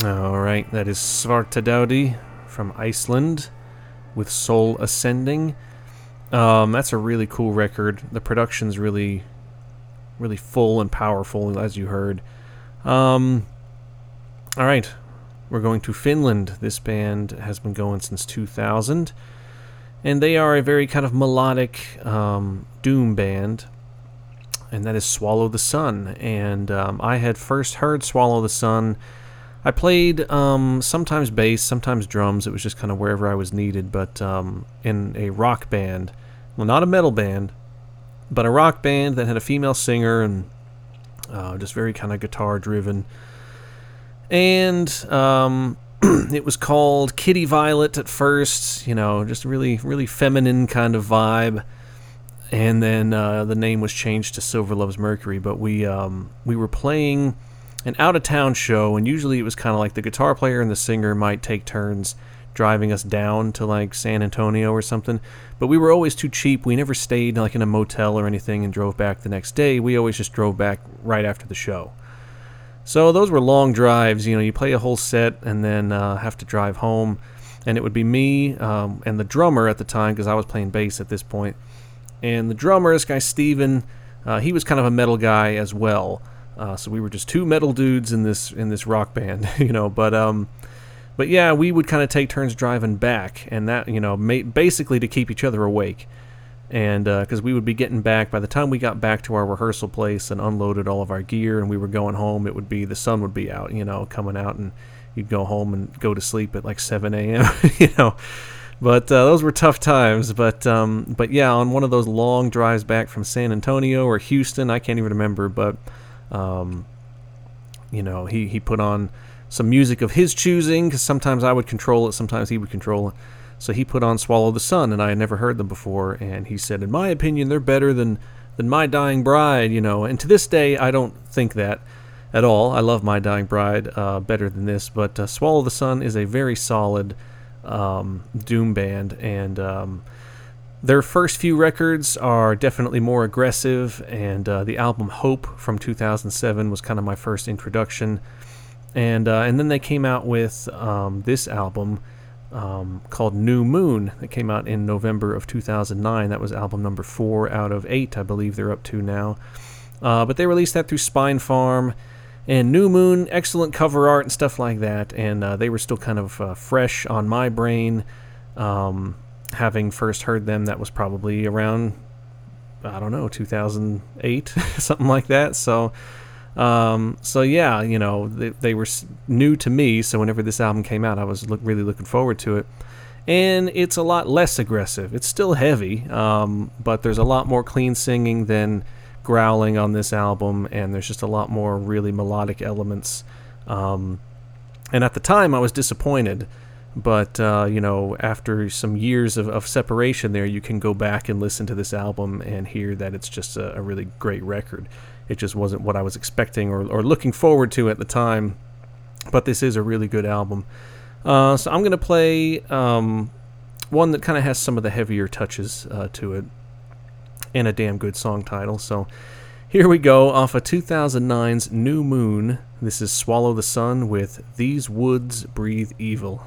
[SPEAKER 1] All right, that is Svartidauði from Iceland with Sol Ascending. Um, that's a really cool record. The production's really, really full and powerful, as you heard. Um, all right, we're going to Finland. This band has been going since 2000, and they are a very kind of melodic um, doom band, and that is Swallow the Sun. And um, I had first heard Swallow the Sun. I played um, sometimes bass, sometimes drums. It was just kind of wherever I was needed, but um, in a rock band. Well, not a metal band, but a rock band that had a female singer and uh, just very kind of guitar driven and um, it was called Kitty Violet at first. You know, just really, really feminine kind of vibe. And then uh, the name was changed to Silver Loves Mercury. But we um, we were playing an out of town show, and usually it was kind of like the guitar player and the singer might take turns driving us down to like San Antonio or something. But we were always too cheap. We never stayed like in a motel or anything and drove back the next day. We always just drove back right after the show. So those were long drives. You know, you play a whole set and then uh, have to drive home. And it would be me um, and the drummer at the time because I was playing bass at this point. And the drummer, this guy Steven, uh, he was kind of a metal guy as well. Uh, so we were just two metal dudes in this in this rock band, you know. But um, but yeah, we would kind of take turns driving back, and that you know, ma- basically to keep each other awake and because uh, we would be getting back by the time we got back to our rehearsal place and unloaded all of our gear and we were going home it would be the sun would be out you know coming out and you'd go home and go to sleep at like 7 a.m you know but uh, those were tough times but um, but yeah on one of those long drives back from san antonio or houston i can't even remember but um, you know he, he put on some music of his choosing because sometimes i would control it sometimes he would control it so he put on Swallow the Sun, and I had never heard them before. And he said, in my opinion, they're better than than My Dying Bride. You know, and to this day, I don't think that at all. I love My Dying Bride uh, better than this, but uh, Swallow the Sun is a very solid um, doom band, and um, their first few records are definitely more aggressive. And uh, the album Hope from 2007 was kind of my first introduction, and uh, and then they came out with um, this album um, called New Moon that came out in November of 2009. That was album number four out of eight, I believe they're up to now. Uh, but they released that through Spinefarm. And New Moon, excellent cover art and stuff like that. And uh, they were still kind of uh, fresh on my brain. Um, having first heard them, that was probably around, I don't know, 2008, something like that. So um, so yeah, you know, they, they, were new to me. So whenever this album came out, I was look, really looking forward to it. And it's a lot less aggressive. It's still heavy, um, but there's a lot more clean singing than growling on this album, and there's just a lot more really melodic elements. Um, and at the time, I was disappointed. But uh, you know, after some years of, of, separation, there you can go back and listen to this album and hear that it's just a, a really great record. It just wasn't what I was expecting or, or looking forward to at the time. But this is a really good album. Uh, so I'm going to play um, one that kind of has some of the heavier touches uh, to it and a damn good song title. So here we go off of 2009's New Moon. This is Swallow the Sun with These Woods Breathe Evil.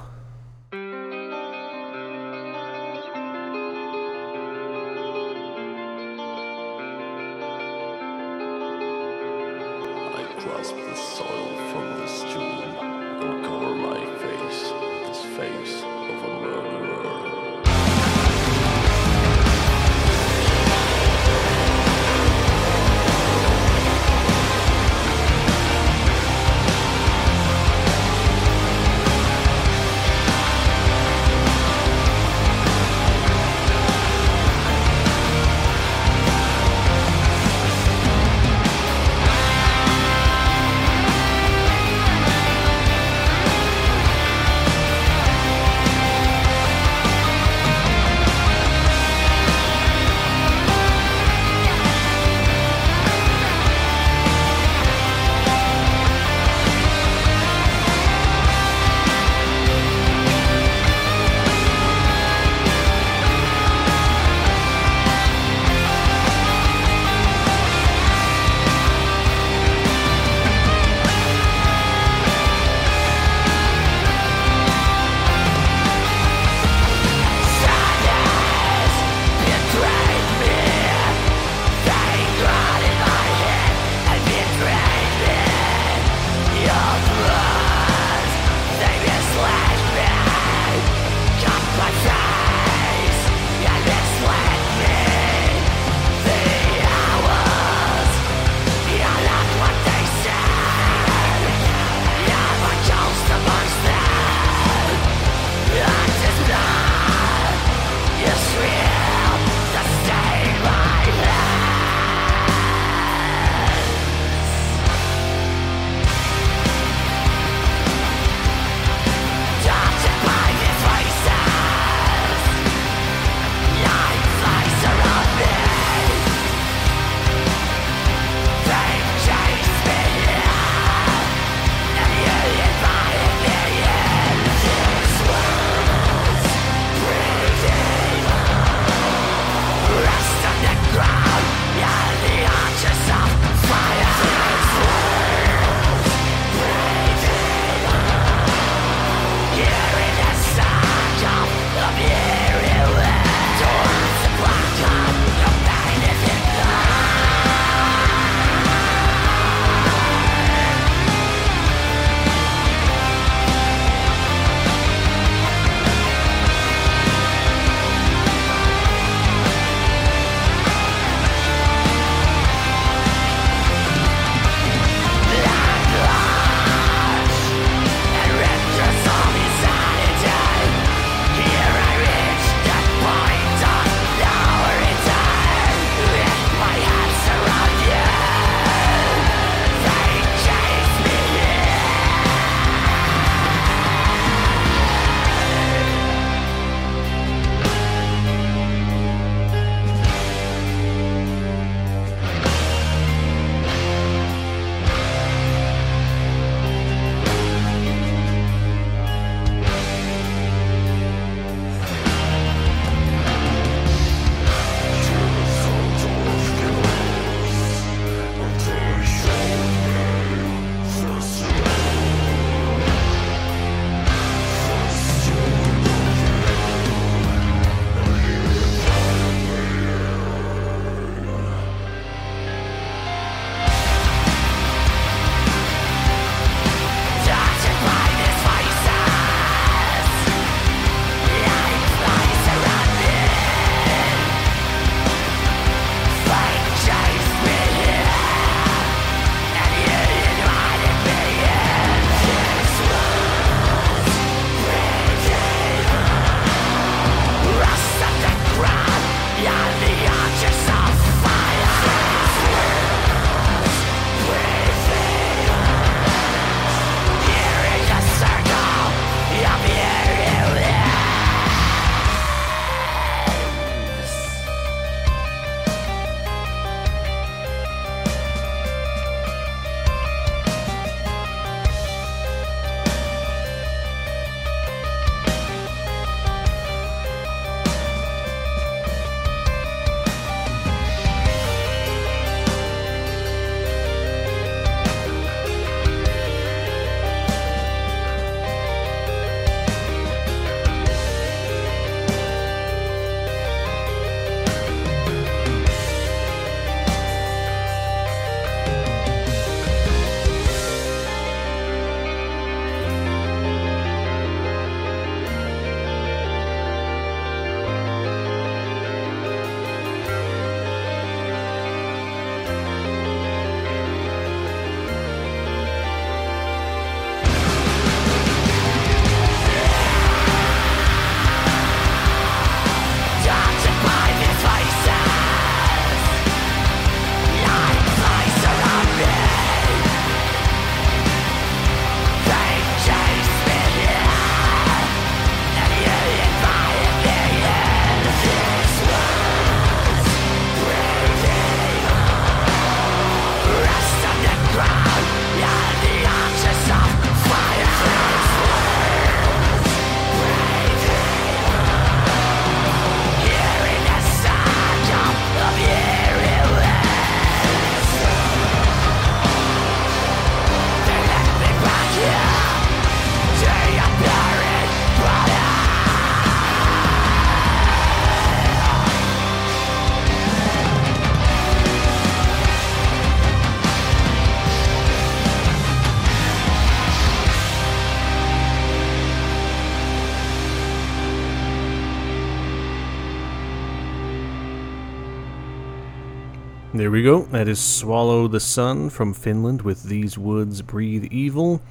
[SPEAKER 1] We go. That is Swallow the Sun from Finland with These Woods Breathe Evil.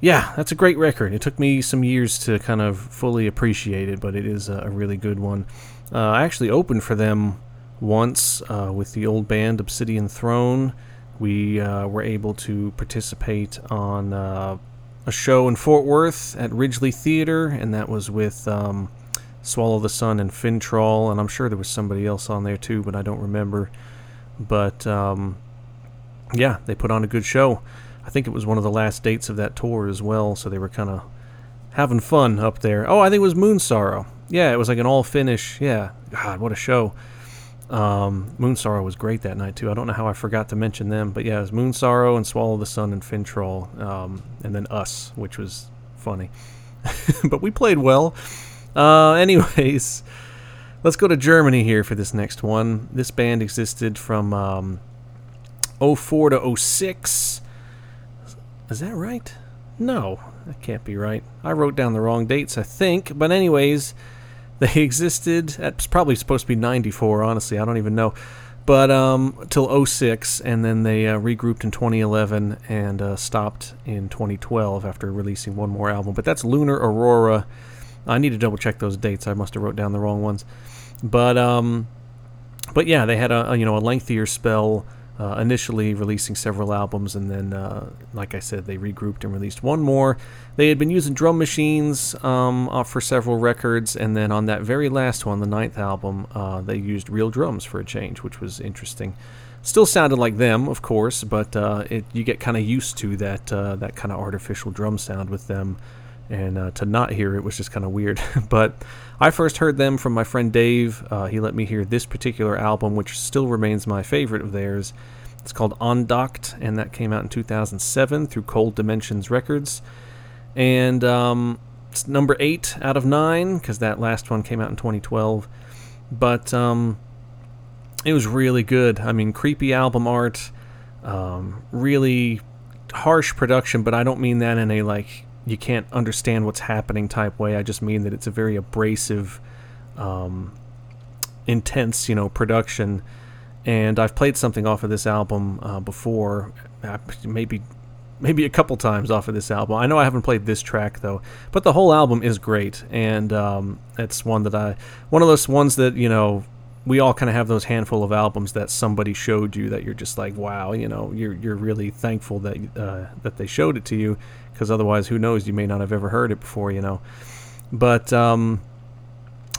[SPEAKER 1] Yeah, that's a great record. It took me some years to kind of fully appreciate it, but it is a really good one. Uh, I actually opened for them once uh, with the old band Obsidian Throne. We uh, were able to participate on uh, a show in Fort Worth at Ridglea Theater, and that was with um, Swallow the Sun and Finntroll, and I'm sure there was somebody else on there too, but I don't remember. But um, yeah, they put on a good show. I think it was one of the last dates of that tour as well, so they were kind of having fun up there. Oh, I think it was Moonsorrow. Yeah, it was like an all Finnish. Yeah, God, what a show. Um, Moonsorrow was great that night too. I don't know how I forgot to mention them, but yeah, it was Moonsorrow and Swallow the Sun and Finntroll, um, and then us, which was funny. but we played well. Uh, anyways, let's go to Germany here for this next one. This band existed from um, 04 to 06. Is that right? No, that can't be right. I wrote down the wrong dates, I think. But, anyways, they existed. That's probably supposed to be 94, honestly. I don't even know. But um, till 06, and then they uh, regrouped in 2011 and uh, stopped in 2012 after releasing one more album. But that's Lunar Aurora. I need to double check those dates. I must have wrote down the wrong ones. But um, but yeah, they had a, a you know a lengthier spell. Uh, initially releasing several albums, and then, uh, like I said, they regrouped and released one more. They had been using drum machines um, uh, for several records, and then on that very last one, the ninth album, uh, they used real drums for a change, which was interesting. Still sounded like them, of course, but uh, it, you get kind of used to that uh, that kind of artificial drum sound with them and uh, to not hear it was just kind of weird. but I first heard them from my friend Dave. Uh, he let me hear this particular album, which still remains my favorite of theirs. It's called Andacht, and that came out in 2007 through Cold Dimensions Records. And um, it's number eight out of nine because that last one came out in 2012. But um, it was really good. I mean, creepy album art, um, really harsh production, but I don't mean that in a like you can't understand what's happening type way. I just mean that it's a very abrasive, um, intense, you know, production. And I've played something off of this album uh, before, uh, maybe maybe a couple times off of this album. I know I haven't played this track though, but the whole album is great, and um, it's one that I one of those ones that you know we all kind of have those handful of albums that somebody showed you that you're just like, wow, you know, you're you're really thankful that uh, that they showed it to you, because otherwise, who knows, you may not have ever heard it before, you know. But um,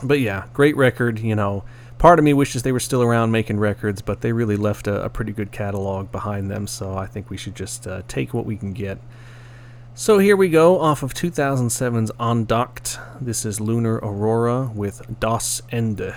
[SPEAKER 1] but yeah, great record. You know, part of me wishes they were still around making records, but they really left a, a pretty good catalog behind them. So I think we should just uh, take what we can get. So here we go off of 2007's Andacht. This is Lunar Aurora with Das Ende.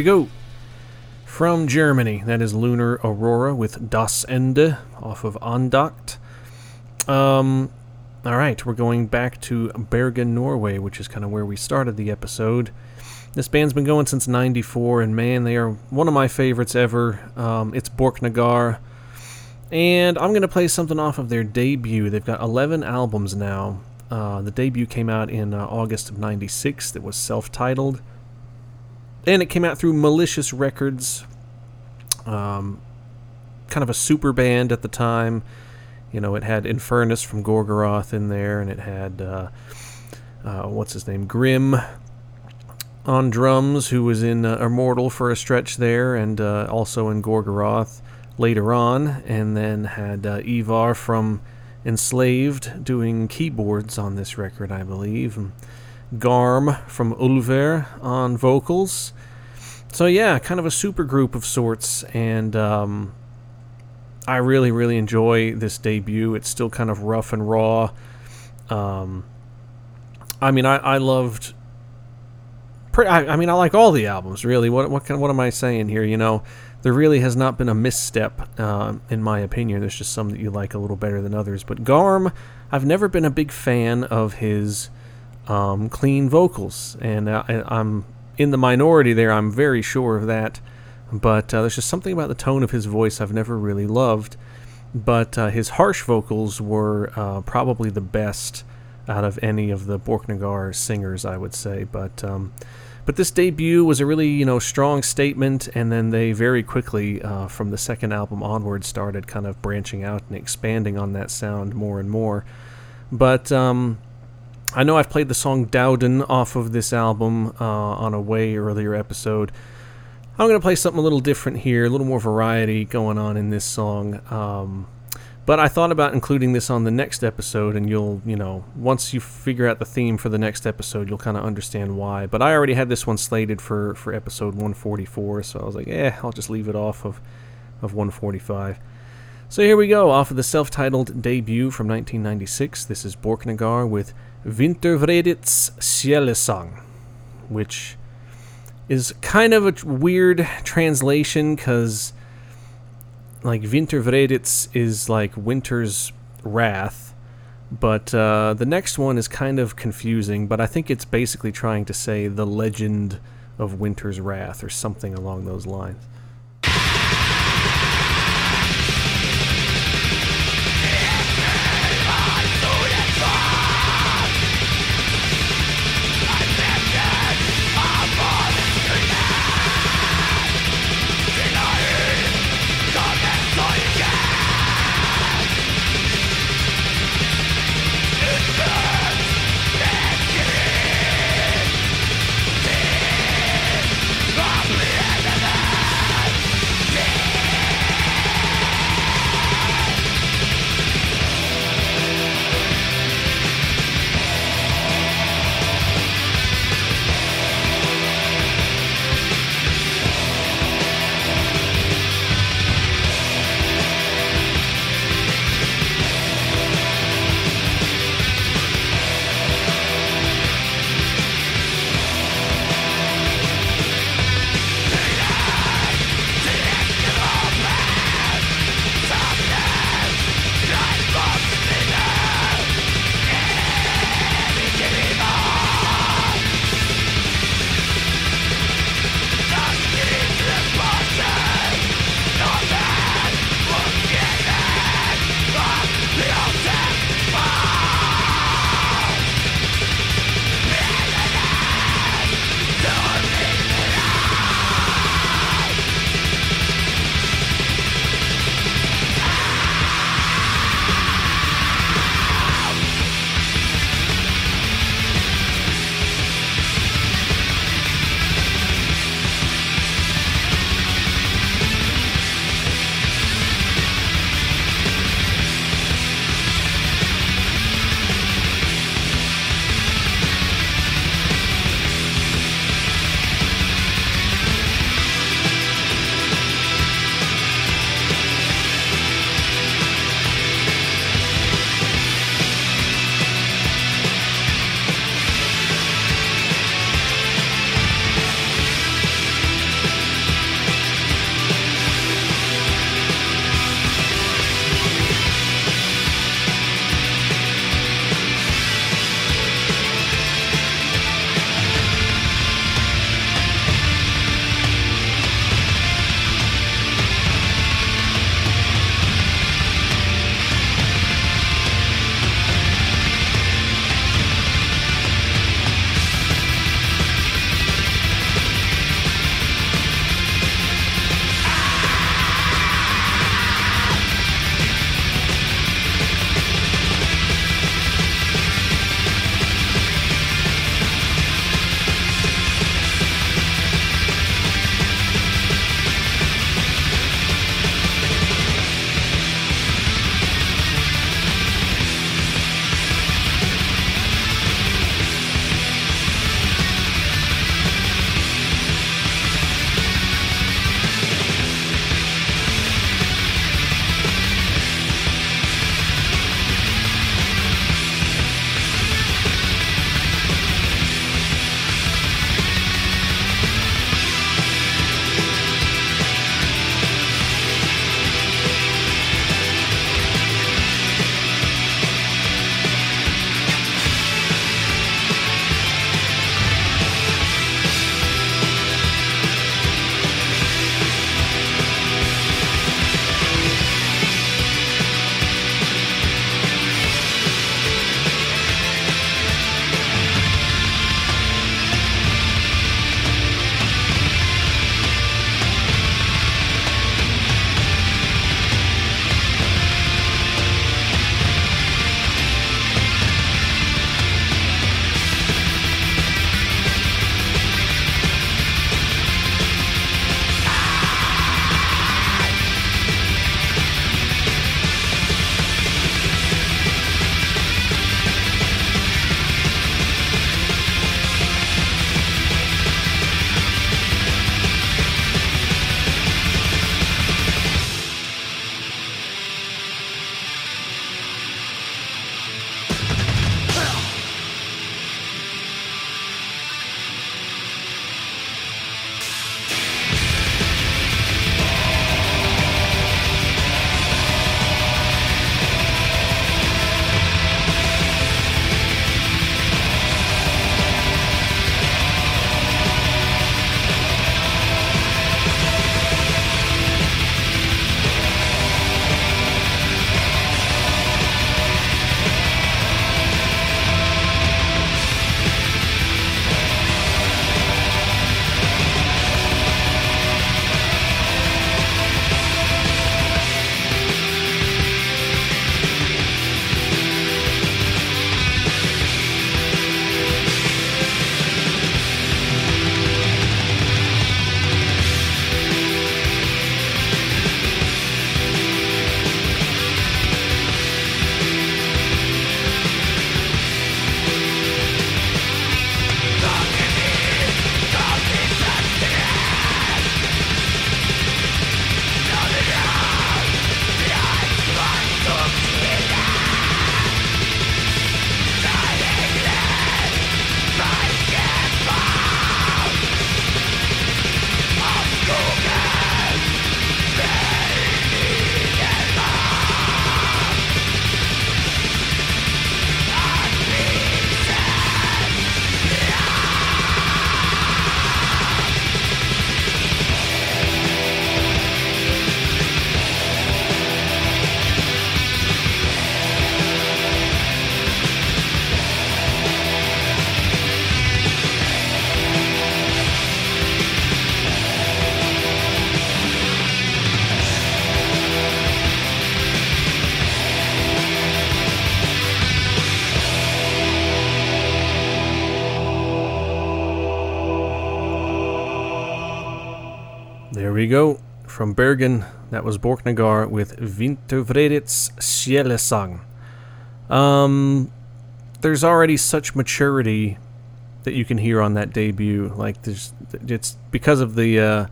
[SPEAKER 1] We go. From Germany, that is Lunar Aurora with Das Ende off of Andacht. Um, all right, we're going back to Bergen, Norway, which is kind of where we started the episode. This band's been going since '94, and man, they are one of my favorites ever. Um, it's Borknagar, and I'm going to play something off of their debut. They've got 11 albums now. Uh, the debut came out in uh, August of '96. It was self-titled, and it came out through Malicious Records. Um, kind of a super band at the time. You know, it had Infernus from Gorgoroth in there, and it had uh, uh, what's his name, Grim on drums, who was in uh, Immortal for a stretch there, and uh, also in Gorgoroth later on, and then had uh, Ivar from Enslaved doing keyboards on this record, I believe. And Garm from Ulver on vocals. So yeah, kind of a super group of sorts, and um, I really, really enjoy this debut. It's still kind of rough and raw. Um, I mean, I, I loved. I, I, mean, I like all the albums. Really, what what can, what am I saying here? You know, there really has not been a misstep, uh, in my opinion. There's just some that you like a little better than others. But Garm, I've never been a big fan of his um, clean vocals, and I, I'm in the minority there. I'm very sure of that. But uh, there's just something about the tone of his voice I've never really loved. But uh, his harsh vocals were uh, probably the best out of any of the Borknagar singers, I would say. But um, but this debut was a really you know strong statement, and then they very quickly, uh, from the second album onward, started kind of branching out and expanding on that sound more and more. But um, I know I've played the song Dauden off of this album uh, on a way earlier episode. I'm going to play something a little different here, a little more variety going on in this song. Um, but I thought about including this on the next episode, and you'll, you know, once you figure out the theme for the next episode, you'll kind of understand why. But I already had this one slated for, for episode 144, so I was like, eh, I'll just leave it off of, of 145. So here we go, off of the self titled debut from 1996. This is Borknagar with Vintervredets Sjelesagn, which is kind of a weird translation because, like, Vintervredets is like Winter's Wrath, but uh, the next one is kind of confusing, but I think it's basically trying to say the legend of Winter's Wrath or something along those lines. From Bergen, that was Borknagar with Vintervredets Sjelesagn. Um, there's already such maturity that you can hear on that debut. Like there's, it's because of the uh,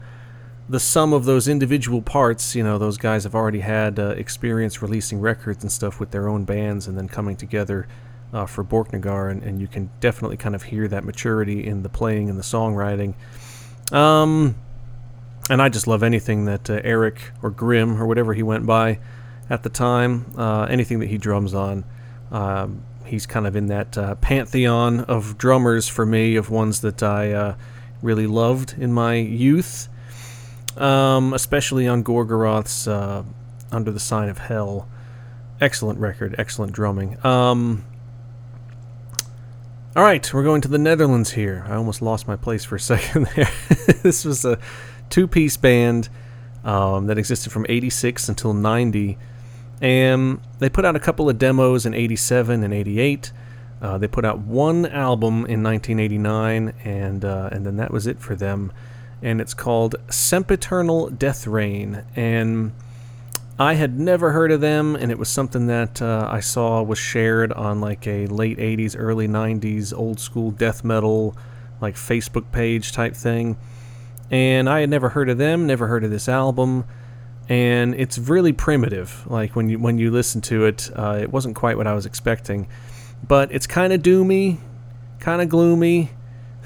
[SPEAKER 1] the sum of those individual parts. You know, those guys have already had uh, experience releasing records and stuff with their own bands, and then coming together uh, for Borknagar, and, and you can definitely kind of hear that maturity in the playing and the songwriting. Um, and I just love anything that uh, Eric or Grim or whatever he went by at the time, uh, anything that he drums on. Um, he's kind of in that uh, pantheon of drummers for me, of ones that I uh, really loved in my youth, um, especially on Gorgoroth's uh, Under the Sign of Hell. Excellent record, excellent drumming. Um, all right, we're going to the Netherlands here. I almost lost my place for a second there. this was a two piece band um, that existed from 86 until 90 and they put out a couple of demos in 87 and 88. Uh, they put out one album in 1989, and uh, and then that was it for them. And it's called Sempiternal Deathreign. And I had never heard of them, and it was something that uh, I saw was shared on like a late 80s, early 90s old school death metal, like Facebook page type thing. And I had never heard of them, never heard of this album and it's really primitive. Like when you when you listen to it, uh, it wasn't quite what I was expecting, but it's kind of doomy, kind of gloomy,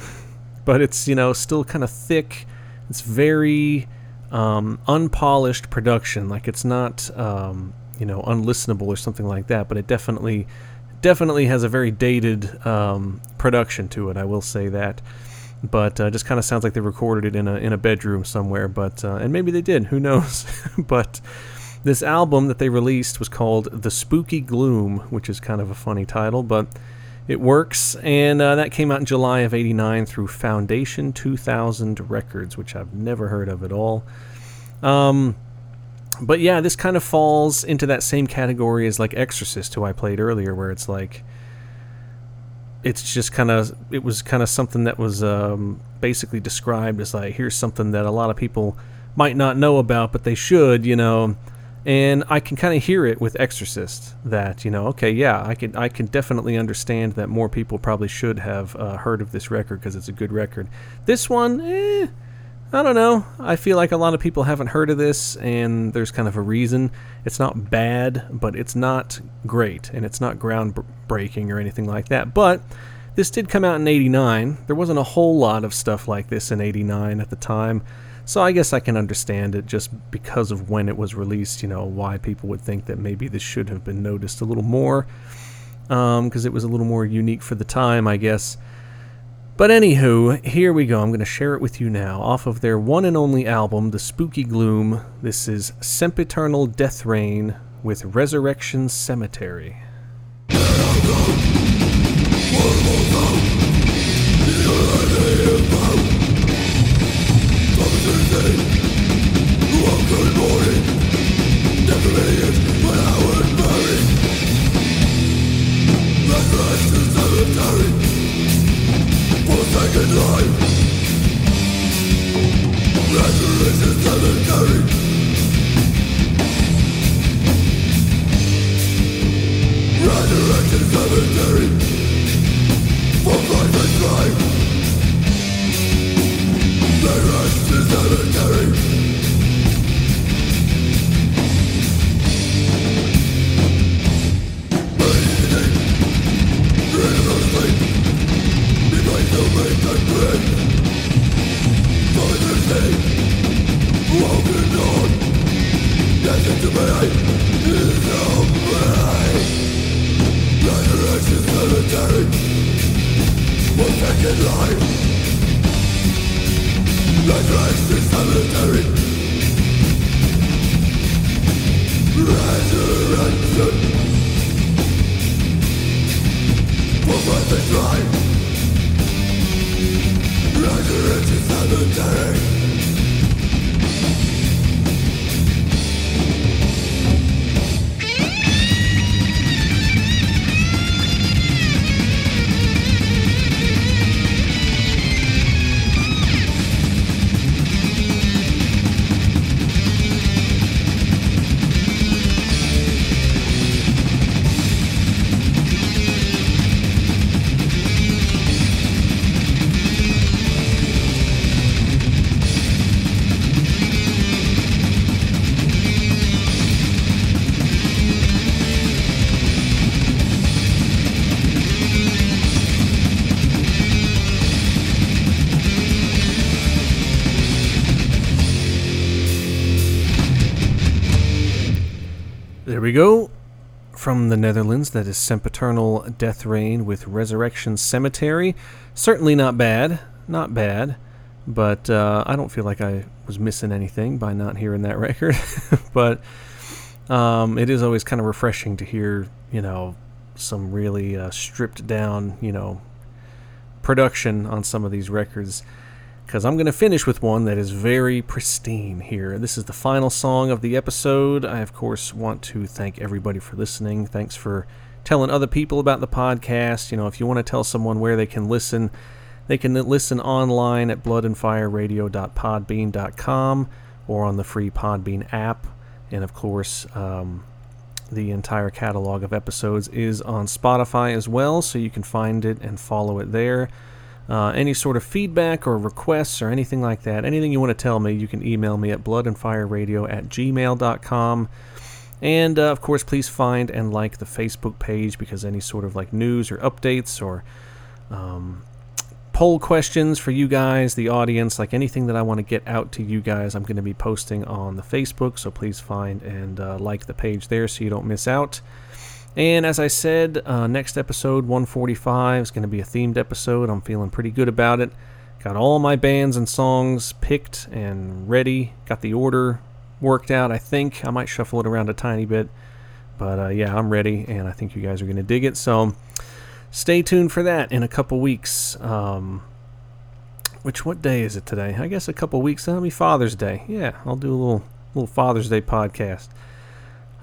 [SPEAKER 1] but it's you know still kind of thick. It's very um, unpolished production. Like it's not um, you know unlistenable or something like that, but it definitely definitely has a very dated um, production to it. I will say that but uh, just kind of sounds like they recorded it in a in a bedroom somewhere. But uh, and maybe they did, who knows? but this album that they released was called The Spooky Gloom, which is kind of a funny title, but it works. And uh, that came out in July of '89 through Foundation 2000 Records, which I've never heard of at all. Um, but yeah, this kind of falls into that same category as like Exorcist, who I played earlier, where it's like it's just kind of it was kind of something that was um, basically described as like here's something that a lot of people might not know about but they should you know? And I can kind of hear it with Exorcist that you know okay yeah I can I can definitely understand that more people probably should have uh, heard of this record because it's a good record. This one eh, I don't know. I feel like a lot of people haven't heard of this, and there's kind of a reason. It's not bad, but it's not great, and it's not groundbreaking or anything like that. But this did come out in 89. There wasn't a whole lot of stuff like this in 89 at the time. So I guess I can understand it just because of when it was released, you know, why people would think that maybe this should have been noticed a little more. Because um, it was a little more unique for the time, I guess. But anywho, here we go. I'm going to share it with you now. Off of their one and only album, The Spooky Gloom, this is Sempiternal Deathreign with Resurrection Cemetery. Second life Resurrection cemetery. Resurrection cemetery. For life and crime Resurrection cemetery make the drink For the sake No way Resurrection cemetery the Netherlands, that is Sempiternal Deathreign with Resurrection Cemetery. Certainly not bad. Not bad. But uh, I don't feel like I was missing anything by not hearing that record. but um, it is always kind of refreshing to hear, you know, some really uh, stripped down, you know, production on some of these records because I'm going to finish with one that is very pristine here. This is the final song of the episode. I, of course, want to thank everybody for listening. Thanks for telling other people about the podcast. You know, if you want to tell someone where they can listen, they can listen online at bloodandfireradio.podbean.com or on the free Podbean app. And, of course, um, the entire catalog of episodes is on Spotify as well, so you can find it and follow it there. Uh, any sort of feedback or requests or anything like that, anything you want to tell me, you can email me at bloodandfireradio at gmail.com. And uh, of course, please find and like the Facebook page because any sort of like news or updates or um, poll questions for you guys, the audience, like anything that I want to get out to you guys, I'm going to be posting on the Facebook. So please find and uh, like the page there so you don't miss out. And as I said, uh, next episode 145 is going to be a themed episode. I'm feeling pretty good about it. Got all my bands and songs picked and ready. Got the order worked out, I think. I might shuffle it around a tiny bit. But uh, yeah, I'm ready, and I think you guys are going to dig it. So stay tuned for that in a couple weeks. Um, which, what day is it today? I guess a couple weeks. That'll be Father's Day. Yeah, I'll do a little, little Father's Day podcast.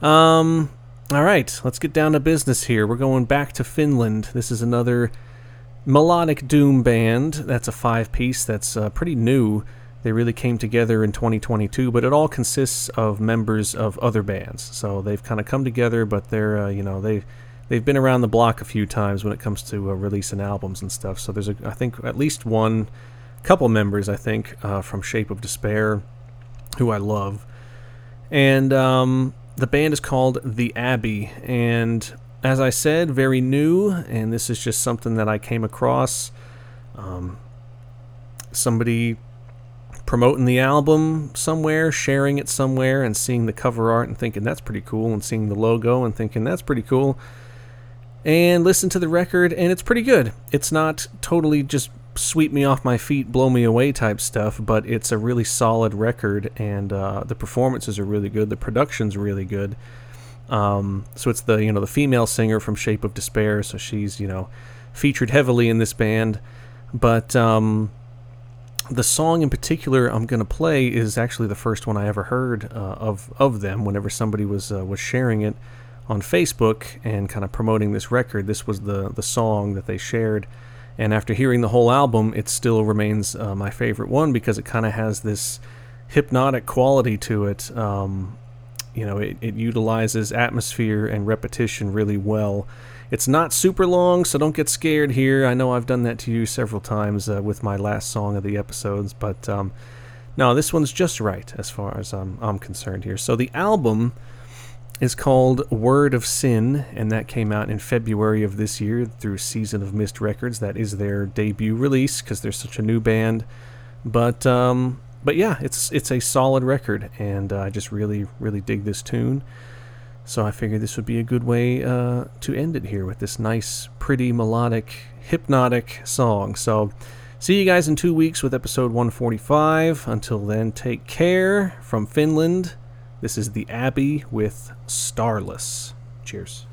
[SPEAKER 1] Um, all right, let's get down to business here. We're going back to Finland. This is another melodic doom band. That's a five piece that's uh, pretty new. They really came together in 2022, but it all consists of members of other bands. So they've kind of come together, but they're, uh, you know, they they've been around the block a few times when it comes to uh, releasing albums and stuff. So there's, a, I think, at least one couple members, I think, uh, from Shape of Despair, who I love. And um, the band is called The Abbey, and as I said, very new, and this is just something that I came across. Um, somebody promoting the album somewhere, sharing it somewhere, and seeing the cover art and thinking that's pretty cool, and seeing the logo and thinking that's pretty cool. And listen to the record, and it's pretty good. It's not totally just sweep me off my feet, blow me away type stuff, but it's a really solid record, and uh, the performances are really good. The production's really good. Um, so it's the you know the female singer from Shape of Despair, so she's you know featured heavily in this band, but um, the song in particular I'm gonna play is actually the first one I ever heard uh, of of them. Whenever somebody was uh, was sharing it on Facebook and kind of promoting this record, this was the the song that they shared. And after hearing the whole album, it still remains uh, my favorite one because it kind of has this hypnotic quality to it. Um, you know, it, it utilizes atmosphere and repetition really well. It's not super long, so don't get scared here. I know I've done that to you several times uh, with my last song of the episodes, but um, no, this one's just right as far as I'm, I'm concerned here. So the album is called Word of Sin, and that came out in February of this year through Season of Mist Records. That is their debut release because they're such a new band. But um, but yeah, it's it's a solid record, and uh, I just really really dig this tune. So I figured this would be a good way uh, to end it here with this nice, pretty melodic, hypnotic song. So. See you guys in two weeks with episode 145. Until then, take care from Finland. This is The Abbey with Starless. Cheers.